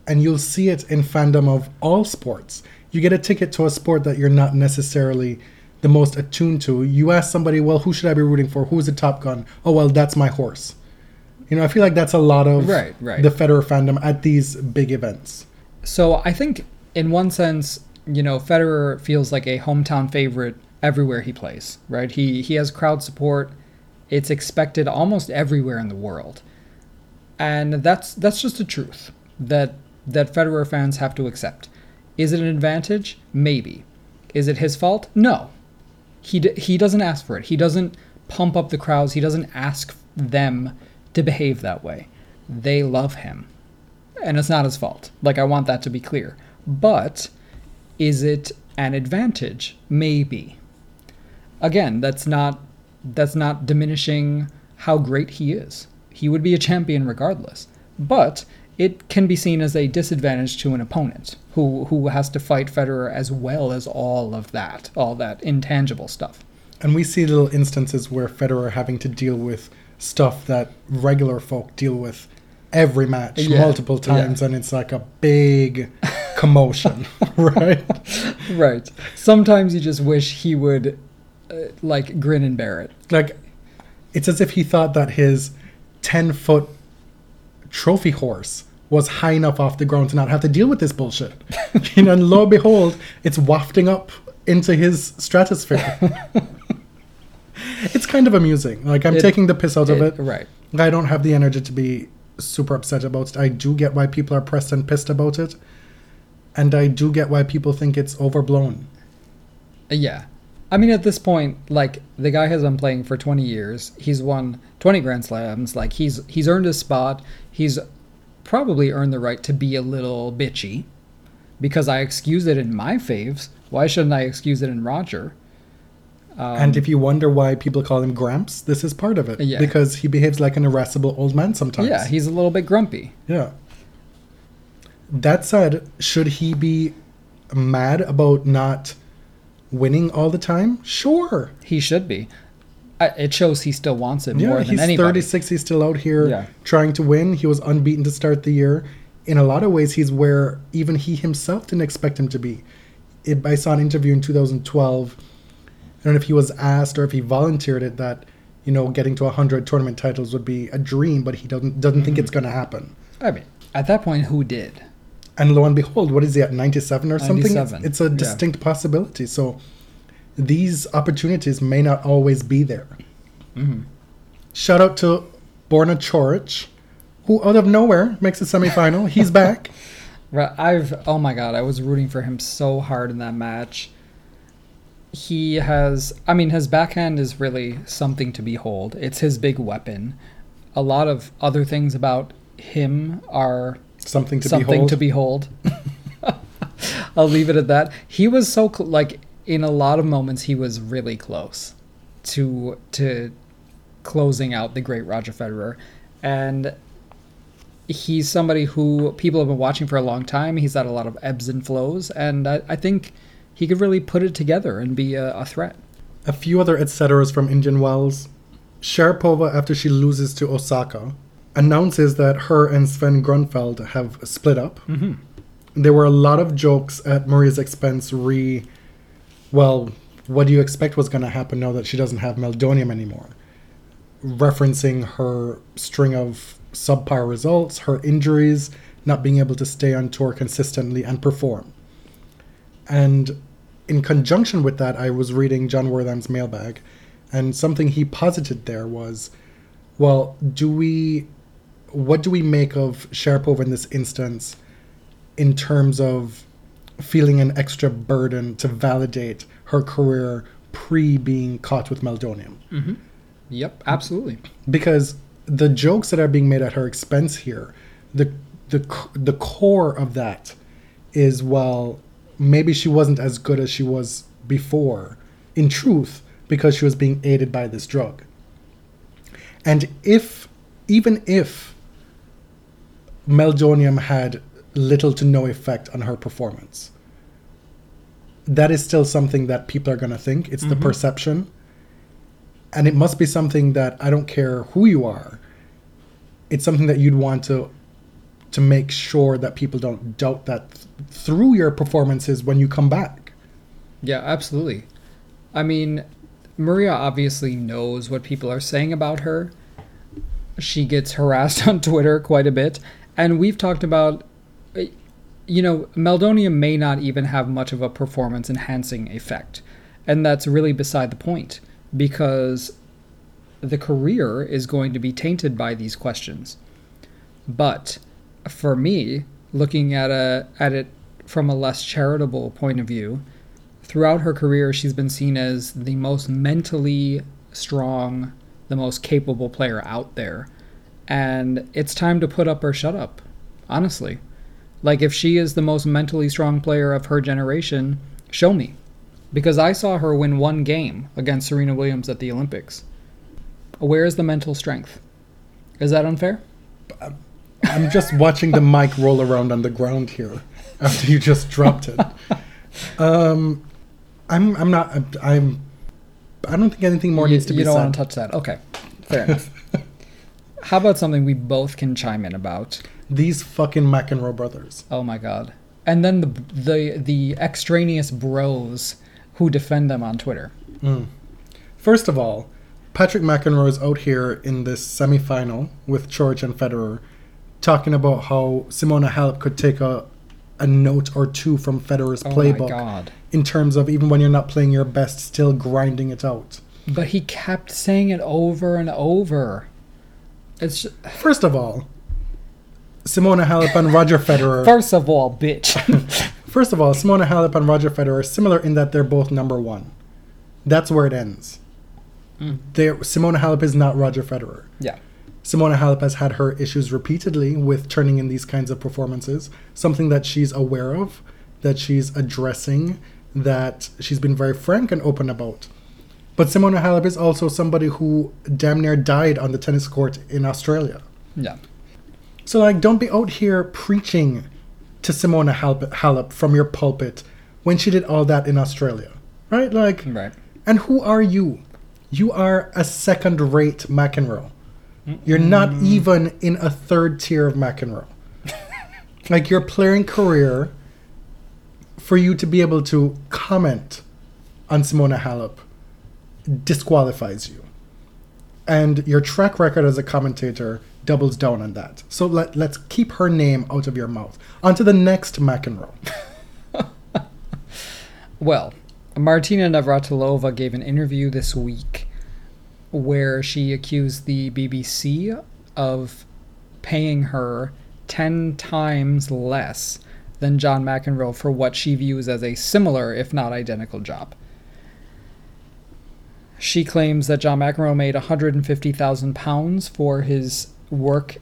and you'll see it in fandom of all sports. You get a ticket to a sport that you're not necessarily the most attuned to. You ask somebody, "Well, who should I be rooting for? Who's a Top Gun?" Oh, well, that's my horse. You know, I feel like that's a lot of Right, right. the Federer fandom at these big events. So I think, in one sense, you know, Federer feels like a hometown favorite everywhere he plays. Right? He he has crowd support. It's expected almost everywhere in the world, and that's that's just the truth that that Federer fans have to accept. Is it an advantage? Maybe. Is it his fault? No. He d- he doesn't ask for it. He doesn't pump up the crowds. He doesn't ask them to behave that way. They love him and it's not his fault. Like I want that to be clear. But is it an advantage? Maybe. Again, that's not that's not diminishing how great he is. He would be a champion regardless. But it can be seen as a disadvantage to an opponent who who has to fight Federer as well as all of that, all that intangible stuff. And we see little instances where Federer having to deal with stuff that regular folk deal with every match Yeah, multiple yeah. times, and it's like a big commotion, right? Right. Sometimes you just wish he would uh, like grin and bear it. Like, it's as if he thought that his 10 foot trophy horse was high enough off the ground to not have to deal with this bullshit. you know, and lo and behold, it's wafting up into his stratosphere. It's kind of amusing. Like, I'm It- taking the piss out of it. Right. I don't have the energy to be super upset about it. I do get why people are pressed and pissed about it. And I do get why people think it's overblown. Uh, yeah. I mean, at this point, like the guy has been playing for 20 years. He's won 20 Grand Slams. Like he's he's earned his spot. He's probably earned the right to be a little bitchy, because I excuse it in my faves. Why shouldn't I excuse it in Roger? Um, and if you wonder why people call him Gramps, this is part of it. Yeah. Because he behaves like an irascible old man sometimes. yeah, he's a little bit grumpy. Yeah. That said, should he be mad about not winning all the time? Sure. He should be. I, it shows he still wants it Yeah, more than anybody. he's 36. He's still out here Yeah. trying to win. He was unbeaten to start the year. In a lot of ways, he's where even he himself didn't expect him to be. It, I saw an interview in 2012. I don't know if he was asked or if he volunteered it that, you know, getting to 100 tournament titles would be a dream, but he doesn't doesn't think Mm-hmm. it's going to happen. I mean, at that point, who did? And lo and behold, what is he at 97 or something? 97, It's a yeah. distinct possibility. So these opportunities may not always be there. Mm-hmm. Shout out to Borna Coric, who out of nowhere makes a semifinal. He's back. I've oh my god, I was rooting for him so hard in that match. He has, I mean, his backhand is really something to behold. It's his big weapon. A lot of other things about him are Something to something behold. to behold. I'll leave it at that. He was so cl- like in a lot of moments he was really close to to closing out the great Roger Federer, and he's somebody who people have been watching for a long time. He's had a lot of ebbs and flows, and I, I think he could really put it together and be a, a threat. A few other etceteras from Indian Wells. Sharapova, after she loses to Osaka, announces that her and Sven Groeneveld have split up. Mm-hmm. There were a lot of jokes at Maria's expense re, well, what do you expect was going to happen now that she doesn't have Meldonium anymore? Referencing her string of subpar results, her injuries, not being able to stay on tour consistently and perform. And in conjunction with that, I was reading Jon Wertheim's mailbag, and something he posited there was, well, do we, what do we make of Sharapova in this instance in terms of feeling an extra burden to validate her career pre being caught with meldonium? Mm-hmm. Yep, absolutely. because the jokes that are being made at her expense here, the the the core of that is well, maybe she wasn't as good as she was before. In truth, because she was being aided by this drug. And if even if meldonium had little to no effect on her performance, that is still something that people are going to think. It's the mm-hmm. perception and it must be something that I don't care who you are. It's something that you'd want to to make sure that people don't doubt that th- through your performances when you come back. Yeah, absolutely. I mean, Maria obviously knows what people are saying about her. She gets harassed on Twitter quite a bit. And we've talked about, uh, you know, Meldonium may not even have much of a performance enhancing effect. And that's really beside the point because the career is going to be tainted by these questions. But for me, looking at a at it from a less charitable point of view, throughout her career she's been seen as the most mentally strong, the most capable player out there. And it's time to put up or shut up. Honestly. Like if she is the most mentally strong player of her generation, show me. Because I saw her win one game against Serena Williams at the Olympics. Where is the mental strength? Is that unfair? Um, I'm just watching the mic roll around on the ground here after you just dropped it. Um, I'm I'm not I'm I don't think anything more you, needs to be you be don't said. want to touch that. Okay, fair enough. How about something we both can chime in about? These fucking McEnroe brothers. Oh my god! And then the the the extraneous bros who defend them on Twitter. First of all, Patrick McEnroe is out here in this semifinal with George and Federer, talking about how Simona Halep could take a a note or two from Federer's Oh playbook in terms of even when you're not playing your best, still grinding it out. But he kept saying it over and over. It's First of all, Simona Halep and Roger Federer. first of all, bitch. First of all, Simona Halep and Roger Federer are similar in that they're both number one. That's where it ends. Mm. They're, Simona Halep is not Roger Federer. yeah. Simona Halep has had her issues repeatedly with turning in these kinds of performances, something that she's aware of, that she's addressing, that she's been very frank and open about. But Simona Halep is also somebody who damn near died on the tennis court in Australia. Yeah. So, like, don't be out here preaching to Simona Halep, Halep from your pulpit when she did all that in Australia, right? Like, Right. and who are you? You are a second rate McEnroe. You're not even in a third tier of McEnroe. like, your playing career, for you to be able to comment on Simona Halep disqualifies you. And your track record as a commentator doubles down on that. So let, let's keep her name out of your mouth. On to the next McEnroe. Well, Martina Navratilova gave an interview this week where she accused the BBC of paying her 10 times less than John McEnroe for what she views as a similar, if not identical, job. She claims that John McEnroe made £150,000 for his work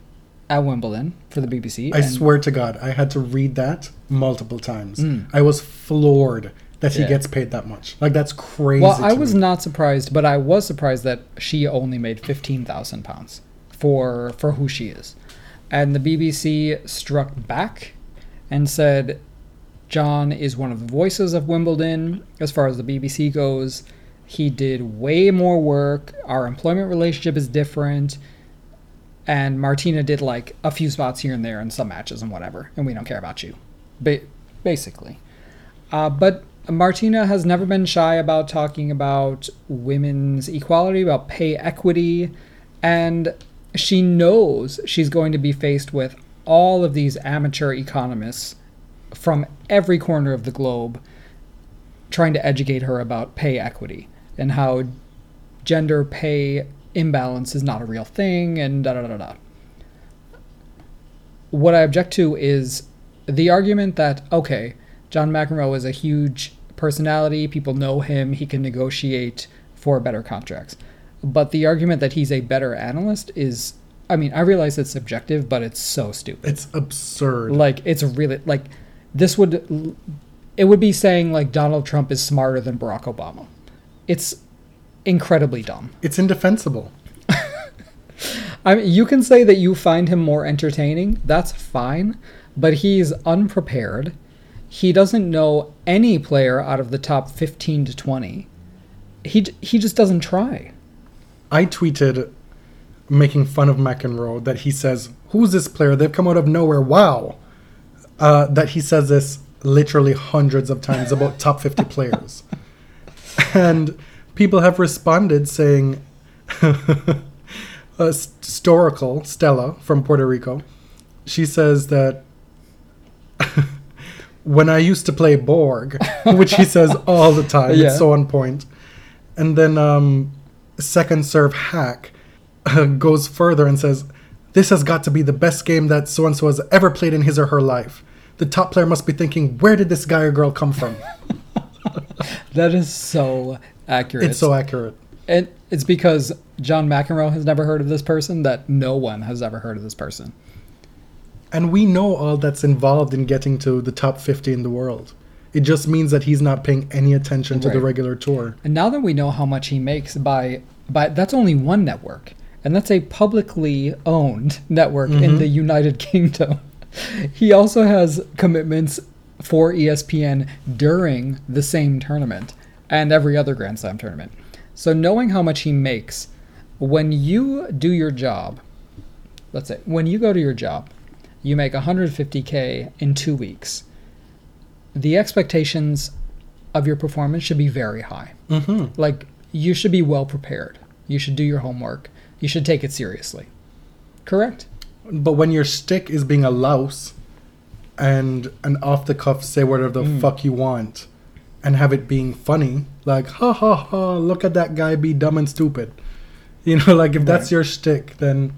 at Wimbledon for the BBC. I swear to God, I had to read that multiple times. Mm. I was floored that he Yeah. gets paid that much. Like that's crazy. Well, I was me. not surprised, but I was surprised that she only made fifteen thousand pounds for for who she is. And the BBC struck back and said John is one of the voices of Wimbledon as far as the BBC goes. He did way more work. Our employment relationship is different. And Martina did like a few spots here and there in some matches and whatever. And we don't care about you. Ba- basically. Uh, but Martina has never been shy about talking about women's equality, about pay equity, and she knows she's going to be faced with all of these amateur economists from every corner of the globe trying to educate her about pay equity and how gender pay imbalance is not a real thing and da da da da. What I object to is the argument that, okay, John McEnroe is a huge personality, people know him, he can negotiate for better contracts. But the argument that he's a better analyst is, I mean, I realize it's subjective, but it's so stupid. It's absurd. Like, it's really, like, this would, it would be saying, like, Donald Trump is smarter than Barack Obama. It's incredibly dumb. it's indefensible. I mean, you can say that you find him more entertaining. That's fine, but he's unprepared. He doesn't know any player out of the top 15 to 20. He he just doesn't try. I tweeted making fun of McEnroe that he says, Who's this player? They've come out of nowhere. Wow. Uh, that he says this literally hundreds of times about top 50 players. And people have responded saying, uh, Historical, Stella from Puerto Rico, she says that when I used to play Borg, which he says all the time, Yeah. it's so on point. And then um, Second Serve Hack uh, goes further and says, This has got to be the best game that so and so has ever played in his or her life. The top player must be thinking, Where did this guy or girl come from? That is so accurate. It's so accurate. and it's because John McEnroe has never heard of this person that no one has ever heard of this person. And we know all that's involved in getting to the top 50 in the world. It just means that he's not paying any attention to the regular tour. And now that we know how much he makes by by that's only one network, and that's a publicly owned network in mm-hmm. the United Kingdom. He also has commitments for ESPN during the same tournament and every other Grand Slam tournament. So knowing how much he makes when you do your job, let's say when you go to your job, you make 150k in 2 weeks. The expectations of your performance should be very high. Mm-hmm. Like you should be well prepared. You should do your homework. You should take it seriously. Correct? But when your stick is being a louse and an off the cuff say whatever the Mm. fuck you want and have it being funny, like, ha ha ha, look at that guy be dumb and stupid. You know, like if that's Right. your stick, then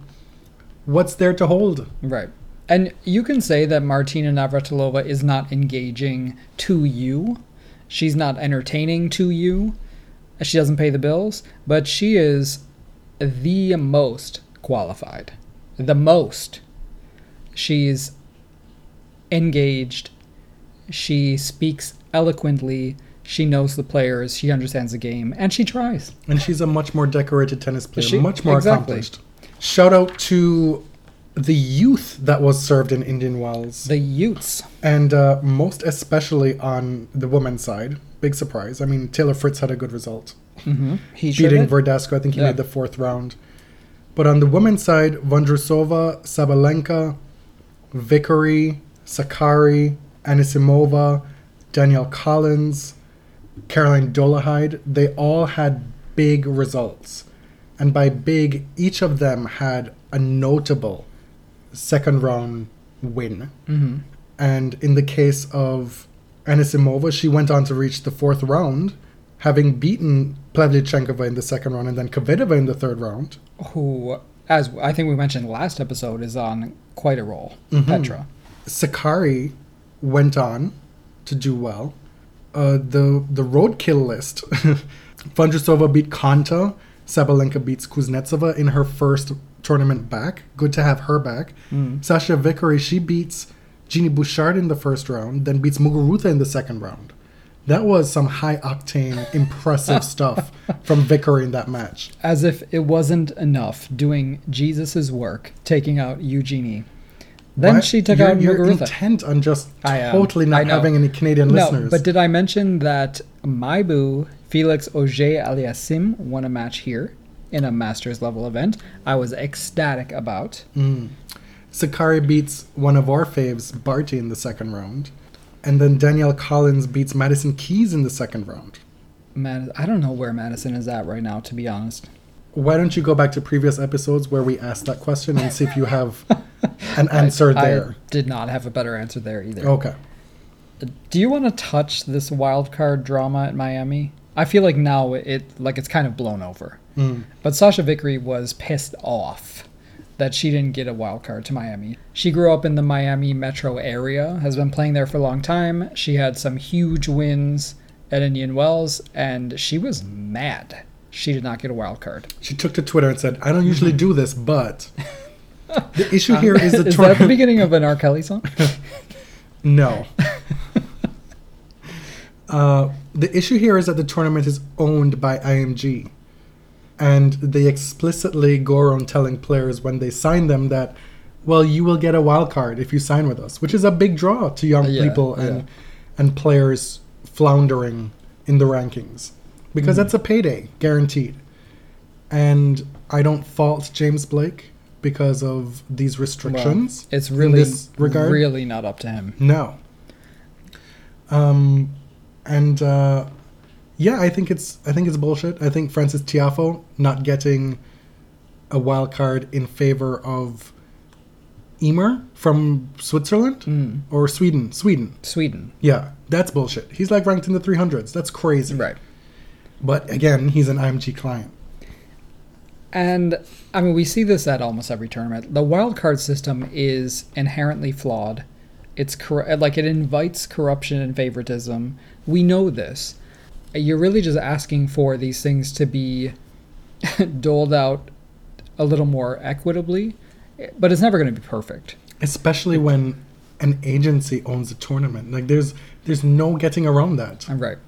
what's there to hold? Right. And you can say that Martina Navratilova is not engaging to you. She's not entertaining to you. She doesn't pay the bills, but she is the most qualified. The most. She's engaged. She speaks eloquently. She knows the players. She understands the game. And she tries. And she's a much more decorated tennis player, She- much more exactly. accomplished. Shout out to the youth that was served in Indian Wells. The Utes. and uh, most especially on the women's side. Big surprise. I mean, Taylor Fritz had a good result, Mm-hmm. He beating. Verdasco. I think he Yeah. made the fourth round. But on the women's side, Vondrusova, Sabalenka, Vickery, Sakkari, Anisimova, Danielle Collins, Caroline Dolehide, they all had big results. And by big, each of them had a notable second round win. hmm And in the case of Anisimova, she went on to reach the fourth round, having beaten Pavlyuchenkova in the second round and then Kvitova in the third round. Who, as I think we mentioned last episode, is on quite a roll. Mhm. Petra. Sakkari went on to do well. Uh, the the roadkill list: Vondrusova beat Konta, Sabalenka beats Kuznetsova in her first tournament back. Good to have her back. Mm. Sachia Vickery she beats Genie Bouchard in the first round, then beats Muguruza in the second round. That was some high octane, impressive stuff from Vickery in that match. As if it wasn't enough doing Jesus' work, taking out Eugenie. Then Why- she took you're, out You're Muguruza. intent on just I totally not having any Canadian No, listeners. but did I mention that my boo, Felix Auger Aliassime, won a match here in a Masters level event? I was ecstatic about. Hmm. Sakkari beats one of our faves, Barty, in the second round. And then Danielle Collins beats Madison Keys in the second round. Mad- I don't know where Madison is at right now, to be honest. Why don't you go back to previous episodes where we asked that question and see if you have an answer I there? did not have a better answer there either. Okay. Uh, do you want to touch this wild card drama at Miami? I feel like now it like it's kind of blown over. Mm. But Sachia Vickery was pissed off that she didn't get a wild card to Miami. She grew up in the Miami metro area, has been playing there for a long time. She had some huge wins at Indian Wells, and she was mad she did not get a wild card. She took to Twitter and said, I don't usually do this, but the issue here is the is that the beginning of an R. Kelly song? No. uh, the issue here is that the tournament is owned by IMG. And they explicitly go around telling players when they sign them that, well, you will get a wild card if you sign with us, which is a big draw to young Yeah, people and, yeah. and players floundering in the rankings. Because that's a payday, guaranteed. And I don't fault James Blake because of these restrictions. It's in really, this regard. really not up to him. No. Um, and uh, yeah, I think it's I think it's bullshit. I think Frances Tiafoe not getting a wild card in favor of Ymer from Switzerland Mm. or Sweden. Sweden. Sweden, Yeah, that's bullshit. He's like ranked in the 300s. That's crazy. right? But again, he's an IMG client. And I mean, we see this at almost every tournament. The wild card system is inherently flawed. It's cor- like it invites corruption and favoritism. We know this. You're really just asking for these things to be doled out a little more equitably, but it's never going to be perfect. Especially when an agency owns a tournament. Like there's there's no getting around that. I'm right.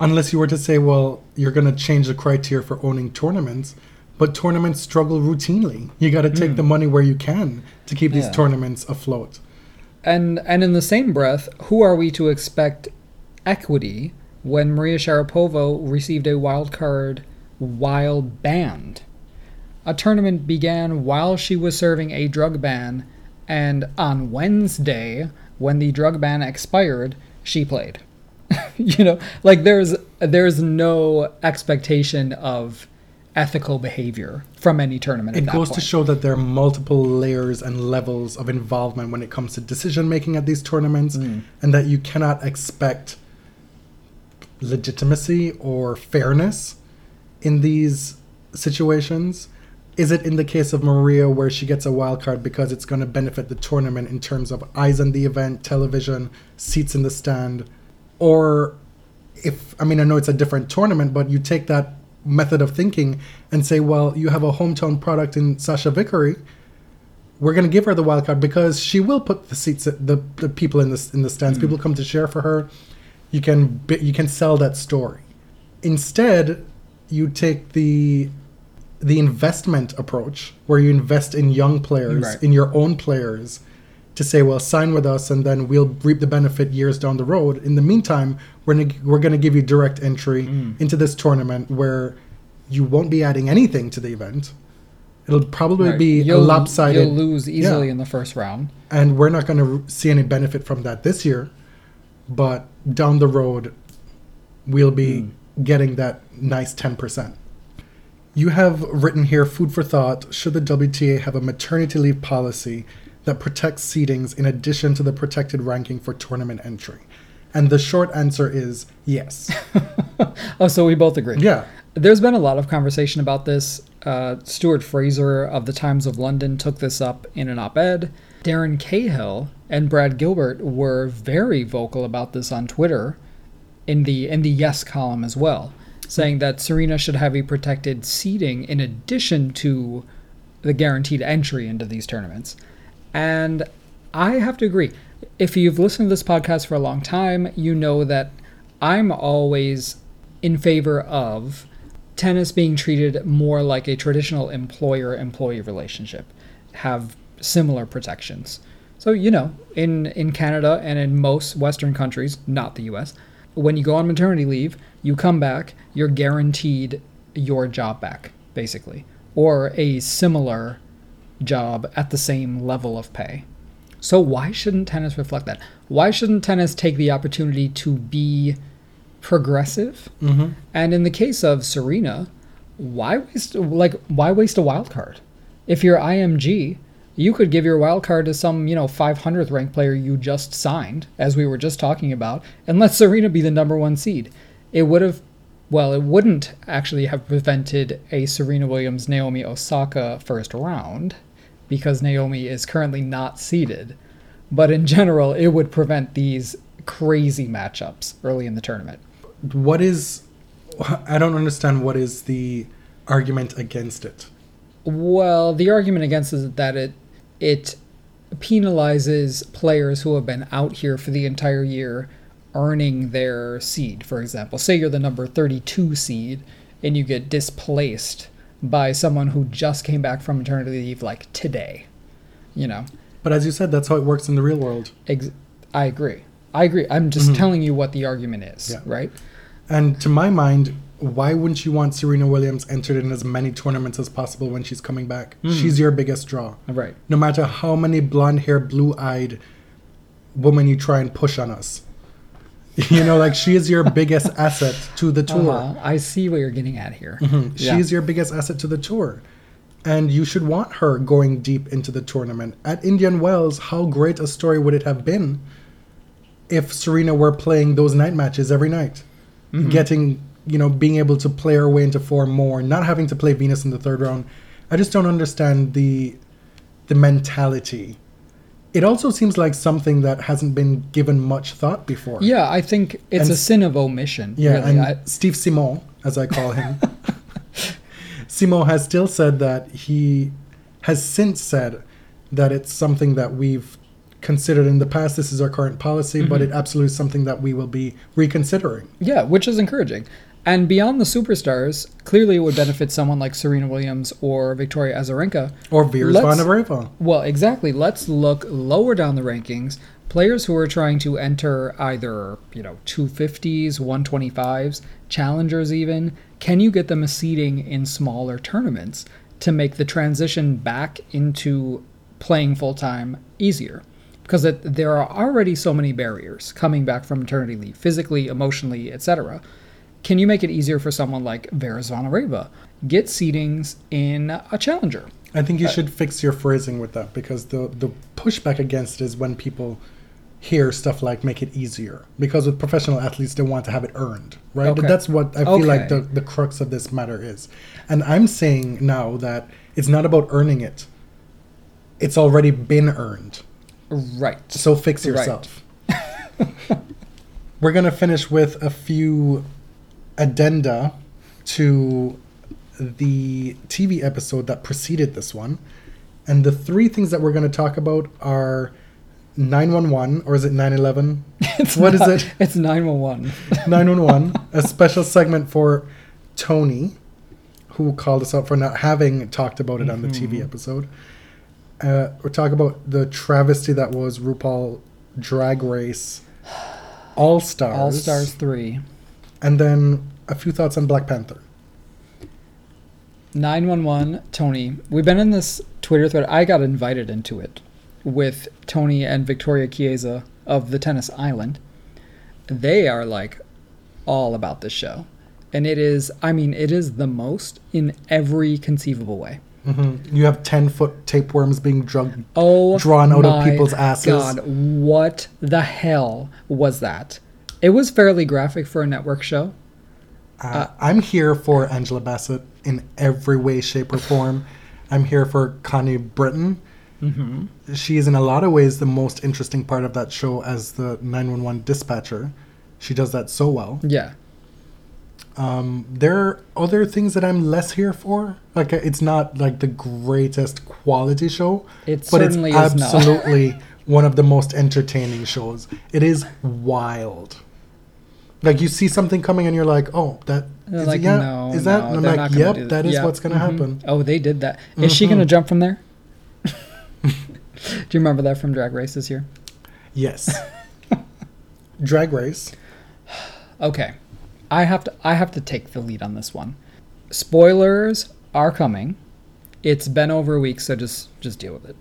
Unless you were to say, well, you're going to change the criteria for owning tournaments, but tournaments struggle routinely. You got to take hmm. the money where you can to keep these tournaments afloat. And and in the same breath, who are we to expect equity when Maria Sharapova received a wild card while banned? A tournament began while she was serving a drug ban, and on Wednesday, when the drug ban expired, she played. you know, like there's there's no expectation of ethical behavior from any tournament. It goes to show that there are multiple layers and levels of involvement when it comes to decision making at these tournaments, Mm. and that you cannot expect legitimacy or fairness in these situations. Is it in the case of Maria where she gets a wild card because it's going to benefit the tournament in terms of eyes on the event, television, seats in the stand? Or if, I mean, I know it's a different tournament, but you take that method of thinking and say, well, you have a hometown product in Sachia Vickery. We're going to give her the wild card because she will put the seats, the, the people in the, in the stands. Mm-hmm. People come to cheer for her. You can, you can sell that story. Instead, you take the the investment approach where you invest in young players Right. in your own players to say well sign with us and then we'll reap the benefit years down the road in the meantime we're gonna, we're going to give you direct entry mm. into this tournament where you won't be adding anything to the event it'll probably Right. be a You'll- lopsided You'll lose easily Yeah. in the first round. and we're not going to see any benefit from that this year but down the road we'll be mm. getting that nice 10% you have written here food for thought should the wta have a maternity leave policy that protects seedings in addition to the protected ranking for tournament entry and the short answer is yes Oh, so we both agree. yeah There's been a lot of conversation about this. Uh, Stuart Fraser of the Times of London took this up in an op ed. Darren Cahill and Brad Gilbert were very vocal about this on Twitter in the in the yes column as well, saying that Serena should have a protected seating in addition to the guaranteed entry into these tournaments. And I have to agree. If you've listened to this podcast for a long time, you know that I'm always in favor of tennis being treated more like a traditional employer employee relationship. Have similar protections. So, you know, in, in Canada and in most Western countries, not the US, when you go on maternity leave, you come back, you're guaranteed your job back, basically, or a similar job at the same level of pay. So, why shouldn't tennis reflect that? Why shouldn't tennis take the opportunity to be progressive? Mm-hmm. And in the case of Serena, why waste like why waste a wild card? If you're IMG, you could give your wild card to some, you know, 500th ranked player you just signed, as we were just talking about, and let Serena be the number one seed. It would have, well, it wouldn't actually have prevented a Serena Williams Naomi Osaka first round, because Naomi is currently not seeded. But in general, it would prevent these crazy matchups early in the tournament. What is? I don't understand. What is the argument against it? Well, the argument against is that it it penalizes players who have been out here for the entire year earning their seed. For example, say you're the number 32 seed and you get displaced by someone who just came back from maternity leave like today. You know, But as you said, that's how it works in the real world. ex- I agree. I agree. I'm just mm-hmm. telling you what the argument is, Yeah. right? And to my mind, why wouldn't you want Serena Williams entered in as many tournaments as possible when she's coming back? Mm. She's your biggest draw. Right. No matter how many blonde hair, blue eyed women you try and push on us. You know, like she is your biggest asset to the tour. Uh-huh. I see what you're getting at here. Mhm. Yeah. She's your biggest asset to the tour. And you should want her going deep into the tournament. At Indian Wells, how great a story would it have been if Serena were playing those night matches every night? Getting, you know, being able to play her way into four more, not having to play Venus in the third round. I just don't understand the the mentality. It also seems like something that hasn't been given much thought before. Yeah, I think it's And a sin of omission. Yeah, really. and I, Steve Simon, as I call him, Simon has still said that he has since said that it's something that we've considered in the past. This is our current policy, but Mm-hmm. it absolutely is something that we will be reconsidering. Yeah, which is encouraging. And beyond the superstars, clearly it would benefit someone like Serena Williams or Victoria Azarenka. Or Veers Let's- Well, exactly. Let's look lower down the rankings. Players who are trying to enter either, you know, 250s, 125s, challengers even, can you get them a seeding in smaller tournaments to make the transition back into playing full time easier? Because it, there are already so many barriers coming back from maternity leave, physically, emotionally, etc. Can you make it easier for someone like Vera Zvonareva? Get seedings in a challenger. I think you uh, should fix your phrasing with that because the, the pushback against it is when people hear stuff like make it easier. Because with professional athletes, they want to have it earned, right? Okay. That's what I feel like the, the crux of this matter is. And I'm saying now that it's not about earning it, it's already been earned. Right. So fix Right. yourself. We're going to finish with a few addenda to the TV episode that preceded this one. And the three things that we're going to talk about are 911, or is it 911? It's What is not- it? It's 911. 911, a special segment for Tony, who called us out for not having talked about it on the TV episode. Uh, we're talking about the travesty that was RuPaul Drag Race All Stars. All Stars 3. And then a few thoughts on Black Panther. 911, Tony. We've been in this Twitter thread. I got invited into it with Tony and Victoria Chiesa of the Tennis Island. They are like all about this show. And it is, I mean, it is the most in every conceivable way. hmm You have 10 foot tapeworms being drugged. Oh, Drawn out of people's asses. God, what the hell was that? It was fairly graphic for a network show. Uh, I'm here for Angela Bassett in every way, shape, or form. I'm here for Connie Britton. Mm-hmm. She is in a lot of ways the most interesting part of that show as the 911 dispatcher. She does that so well. Yeah. Um, there are other things that I'm less here for. Like uh, it's not like the greatest quality show, It but certainly it's is not. absolutely one of the most entertaining shows. It is wild. Like you see something coming and you're like, oh, that is like, it, yeah, no, is that? no, and I'm like, yep, do that is what's gonna Mhm. happen. Oh, they did that. Is she gonna jump from there? Do you remember that from Drag Race this year? Yes. Drag Race. Okay. I have to I have to take the lead on this one. Spoilers are coming. It's been over a week, so just just deal with it.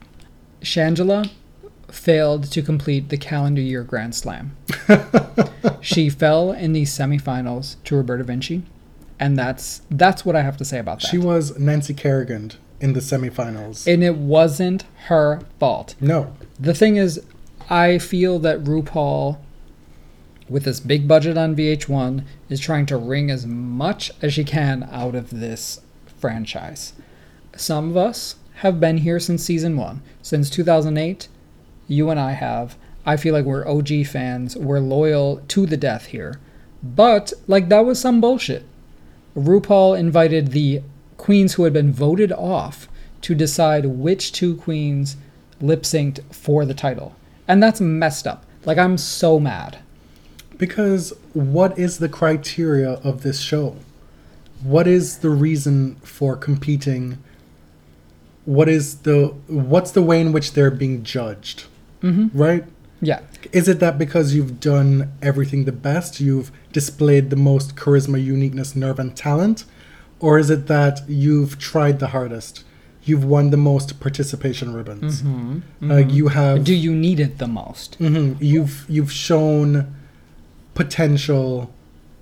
Shangela failed to complete the calendar year Grand Slam. she fell in the semifinals to Roberta Vinci, and that's that's what I have to say about that. She was Nancy Kerrigan in the semifinals. and it wasn't her fault. no. The thing is, I feel that RuPaul, with this big budget on VH1, is trying to wring as much as she can out of this franchise. Some of us have been here since season one. Since 2008, you and I have. I feel like we're OG fans. We're loyal to the death here. But, like, that was some bullshit. RuPaul invited the queens who had been voted off to decide which two queens lip synced for the title. And that's messed up. Like, I'm so mad. Because what is the criteria of this show? What is the reason for competing? What is the what's the way in which they're being judged? Mm-hmm. Right? Yeah. Is it that because you've done everything the best, you've displayed the most charisma, uniqueness, nerve, and talent? Or is it that you've tried the hardest? You've won the most participation ribbons. Like you have Do you need it the most? Mhm. You've you've shown potential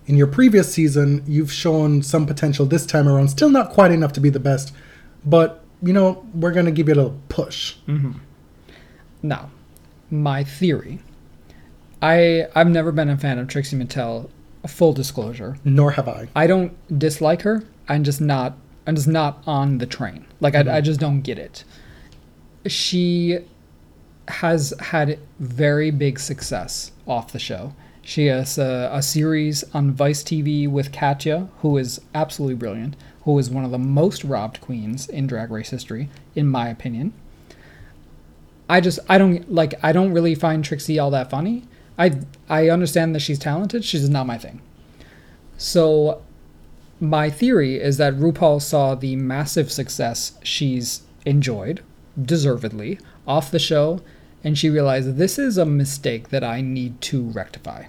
in your previous season. You've shown some potential this time around. Still not quite enough to be the best, but you know we're gonna give you a little push. Now, my theory. I I've never been a fan of Trixie Mattel. Full disclosure. Nor have I. I don't dislike her. I'm just not. I'm just not on the train. Like I, mm-hmm. I just don't get it. She has had very big success off the show. She has a, a series on Vice TV with Katya, who is absolutely brilliant, who is one of the most robbed queens in Drag Race history, in my opinion. I just I don't like I don't really find Trixie all that funny. I I understand that she's talented. She's not my thing. So my theory is that RuPaul saw the massive success she's enjoyed, deservedly, off the show, and she realized this is a mistake that I need to rectify.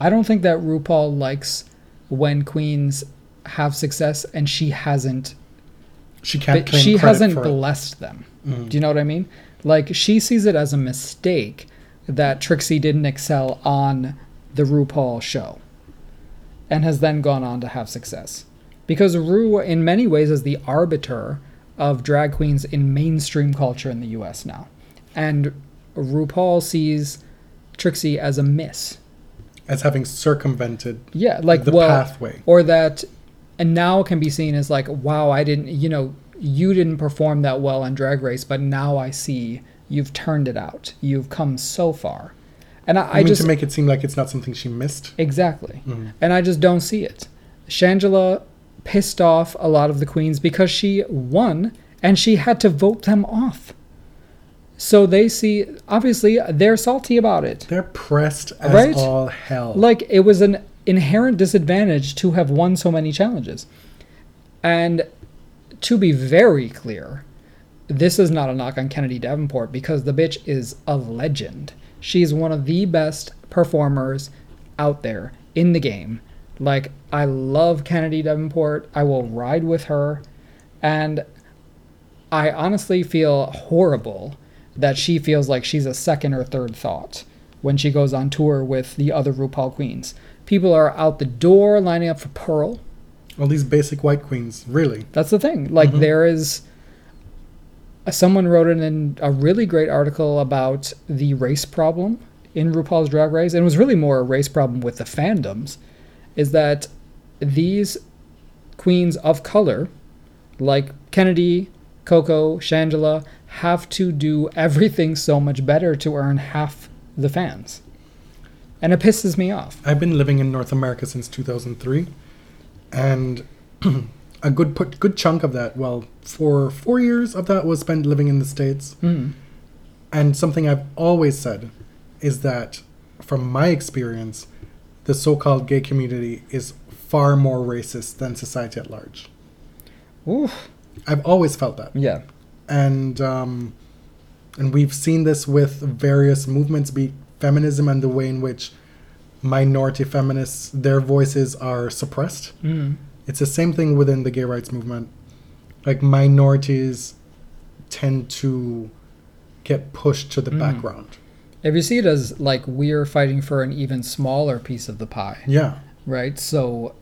I don't think that RuPaul likes when queens have success and she hasn't She can't she hasn't for it. blessed Do you know what I mean? Like she sees it as a mistake that Trixie didn't excel on the RuPaul show, and has then gone on to have success. Because Ru, in many ways, is the arbiter of drag queens in mainstream culture in the U.S. now, and RuPaul sees Trixie as a miss. as having circumvented. Yeah, like The well, pathway. or that, and now can be seen as like, wow, I didn't, you know, you didn't perform that well on Drag Race, but now I see you've turned it out. You've come so far, and I, I, I mean, just to make it seem like it's not something she missed. exactly, Mhm. and I just don't see it. Shangela pissed off a lot of the queens because she won and she had to vote them off. So they see, obviously, they're salty about it. They're pressed as Right? all hell. Like it was an inherent disadvantage to have won so many challenges. And to be very clear, this is not a knock on Kennedy Davenport because the bitch is a legend. She's one of the best performers out there in the game. Like I love Kennedy Davenport. I will ride with her and I honestly feel horrible that she feels like she's a second or third thought when she goes on tour with the other RuPaul queens. People are out the door lining up for Pearl. All these basic white queens, really. That's the thing. Like mm-hmm. there is someone wrote in a really great article about the race problem in RuPaul's Drag Race, and it was really more a race problem with the fandoms. Is that these queens of color, like Kennedy, Coco, Shangela, have to do everything so much better to earn half the fans, and it pisses me off. I've been living in North America since 2003, and a good put, good chunk of that, well, for four years of that was spent living in the states. Mm. And something I've always said is that, from my experience, the so-called gay community is far more racist than society at large. Oof. I've always felt that. Yeah. and um, and we've seen this with various movements, be feminism and the way in which minority feminists their voices are suppressed. Mm. It's the same thing within the gay rights movement. Like minorities tend to get pushed to the Mm. background. If you see it as like we're fighting for an even smaller piece of the pie, Yeah. right? So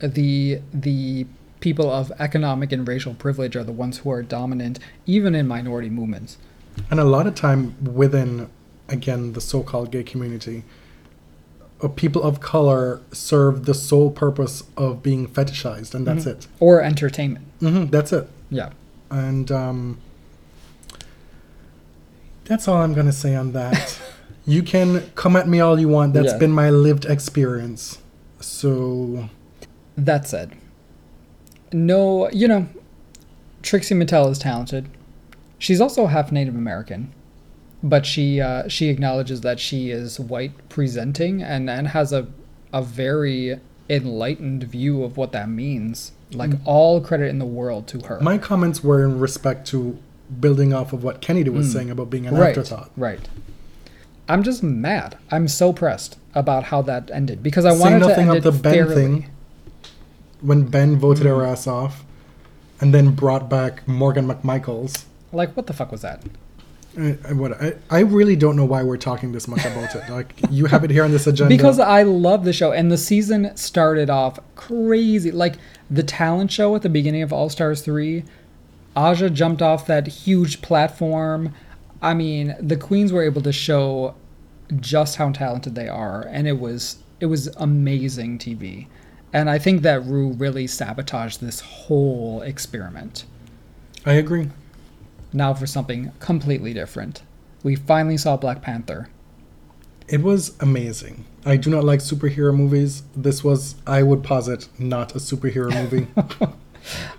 the the people of economic and racial privilege are the ones who are dominant even in minority movements. And a lot of time within, again, the so-called gay community, uh, people of color serve the sole purpose of being fetishized, and that's it. Or entertainment. hmm that's it. Yeah. And um, that's all I'm gonna say on that. you can come at me all you want. That's Yeah. been my lived experience. So That said, no, you know, Trixie Mattel is talented. She's also half Native American, but she uh, she acknowledges that she is white presenting and and has a a very enlightened view of what that means. Like all credit in the world to her. my comments were in respect to building off of what Kennedy was saying about being an Mm. right, afterthought. right. I'm just mad. I'm so pressed about how that ended because I Say wanted to nothing end of the Ben fairly. thing. When Ben voted Mm. her ass off, and then brought back Morgan McMichaels. Like what the fuck was that? I, I, what, I, I really don't know why we're talking this much about it. Like you have it here on this agenda. Because I love the show, and the season started off crazy. Like the talent show at the beginning of All Stars 3, Aja jumped off that huge platform. I mean, the queens were able to show just how talented they are, and it was it was amazing TV. And I think that Ru really sabotaged this whole experiment. I agree. Now for something completely different. We finally saw Black Panther. It was amazing. I do not like superhero movies. This was, I would posit, not a superhero movie.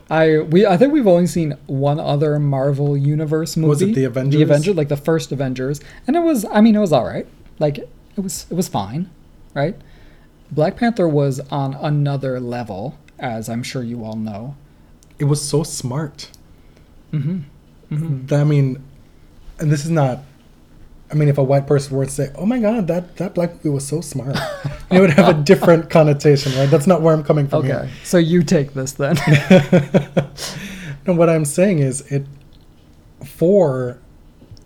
I we I think we've only seen one other Marvel Universe movie. Was it The Avengers? The Avengers, like the first Avengers, and it was. I mean, it was all right. Like it was. It was fine, right? Black Panther was on another level, as I'm sure you all know. it was so smart. Mm-hmm. Mm-hmm. Th- I mean, and this is not. I mean, if a white person were to say, "Oh my God, that that black movie was so smart," it would have a different connotation, right? That's not where I'm coming from Okay, here. so you take this then. No, what I'm saying is it for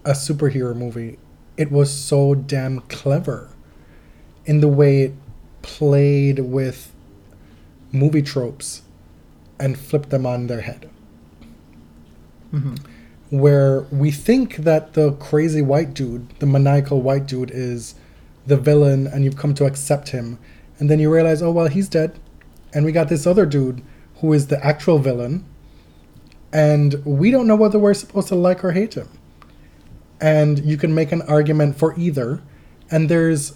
a superhero movie, it was so damn clever in the way it played with movie tropes and flipped them on their head. Mm-hmm. Where we think that the crazy white dude, the maniacal white dude, is the villain and you've come to accept him. And then you realize, oh, well, he's dead. And we got this other dude who is the actual villain and we don't know whether we're supposed to like or hate him. And you can make an argument for either, and there's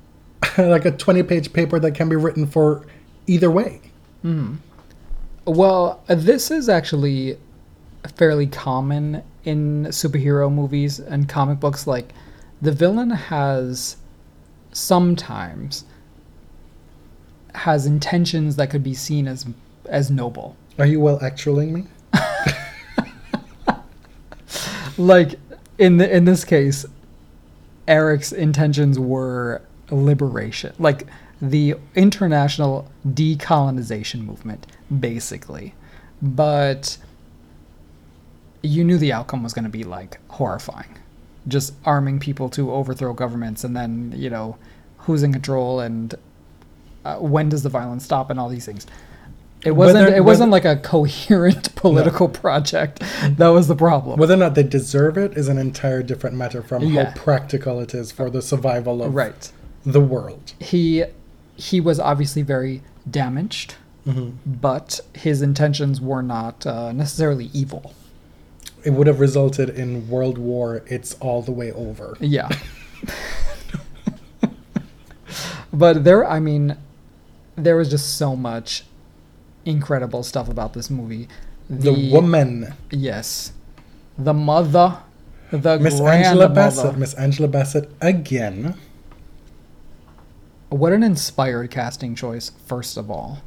like a 20 page paper that can be written for either way. Well, uh, this is actually fairly common in superhero movies and comic books. Like, the villain has sometimes has intentions that could be seen as as noble. Are you well actualing me? Like in the in this case, Erik's intentions were liberation, like the international decolonization movement, basically. But you knew the outcome was going to be like horrifying. Just arming people to overthrow governments and then, you know, who's in control and uh, when does the violence stop and all these things. It wasn't Whether- it wasn't like a coherent political project. That was the problem. Whether or not they deserve it is an entire different matter from Yeah. how practical it is for the survival of right. the world. He he was obviously very damaged, but his intentions were not uh, necessarily evil. It would have resulted in World War, it's all the way over. Yeah. but there, I mean, there was just so much incredible stuff about this movie. The, woman, yes, the mother, the Miss Angela. Bassett, Miss Angela Bassett again. What an inspired casting choice, first of all.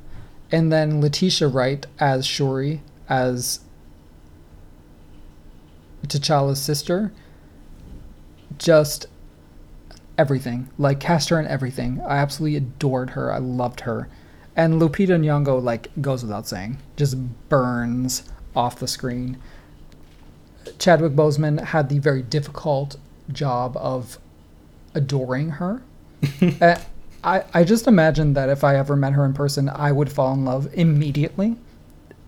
And then Letitia Wright as Shuri, as T'Challa's sister, just everything. Like cast her in everything. I absolutely adored her. I loved her. And Lupita Nyong'o like goes without saying, just burns off the screen. Chadwick Boseman had the very difficult job of adoring her. Uh, I I just imagine that if I ever met her in person, I would fall in love immediately.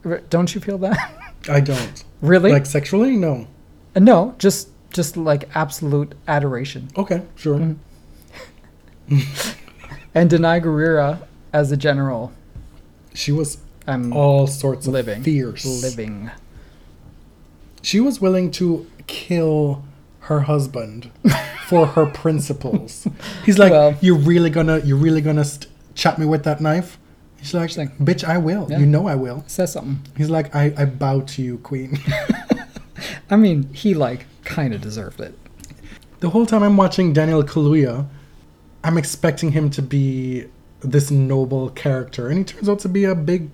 R- Don't you feel that? I don't. really? Like sexually? No. Uh, no, just just like absolute adoration. Okay, sure. Mm-hmm. And Danai Gurira as a general, She was I'm all sorts of living, fierce. living. She was willing to kill her husband for her principles. He's like, Well- "You're really gonna, you're really gonna st- chop me with that knife?" She's like, like, "Bitch, I will. Yeah. You know I will." Says something. He's like, "I, I bow to you, queen." I mean, he like kind of deserved it. the whole time I'm watching Daniel Kaluuya, I'm expecting him to be this noble character, and he turns out to be a big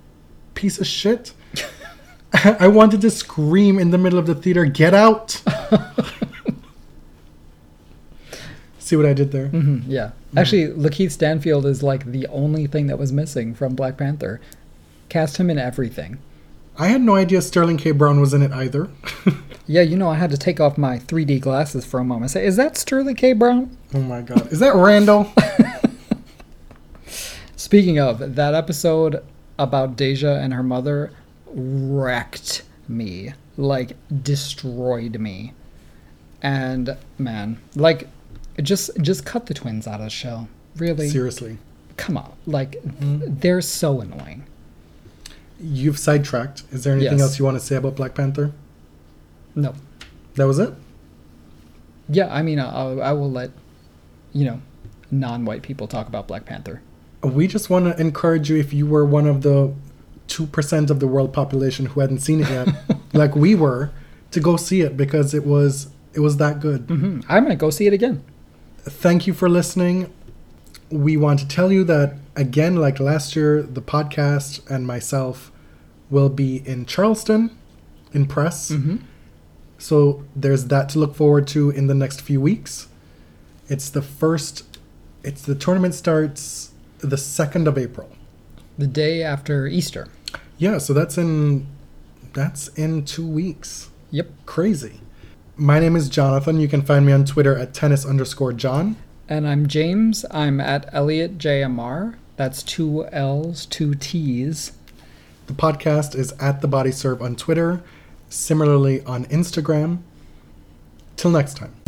piece of shit. I wanted to scream in the middle of the theater, "Get out!" See what I did there? hmm yeah. Actually, Lakeith Stanfield is like the only thing that was missing from Black Panther. Cast him in everything. I had no idea Sterling K. Brown was in it either. Yeah, you know, I had to take off my 3D glasses for a moment. Say, is that Sterling K. Brown? oh my god. Is that Randall? Speaking of, that episode about Deja and her mother wrecked me. Like, destroyed me. And, man, like, just just cut the twins out of the show. Really? Seriously. Come on. Like, mm-hmm. they're so annoying. You've sidetracked. Is there anything Yes. else you want to say about Black Panther? No. That was it? Yeah, I mean, I, I will let, you know, non white people talk about Black Panther. We just want to encourage you if you were one of the 2% of the world population who hadn't seen it yet, like we were, to go see it because it was it was that good. hmm I might go see it again. Thank you for listening. We want to tell you that again like last year the podcast and myself will be in Charleston in press. Mm-hmm. So there's that to look forward to in the next few weeks. It's the first it's the tournament starts the 2nd of April. The day after Easter. Yeah, so that's in that's in 2 weeks. Yep. Crazy. My name is Jonathan. You can find me on Twitter at tennis underscore John. And I'm James. I'm at Elliot JMR. That's two L's, two T's. The podcast is at the Body Serve on Twitter, similarly on Instagram. Till next time.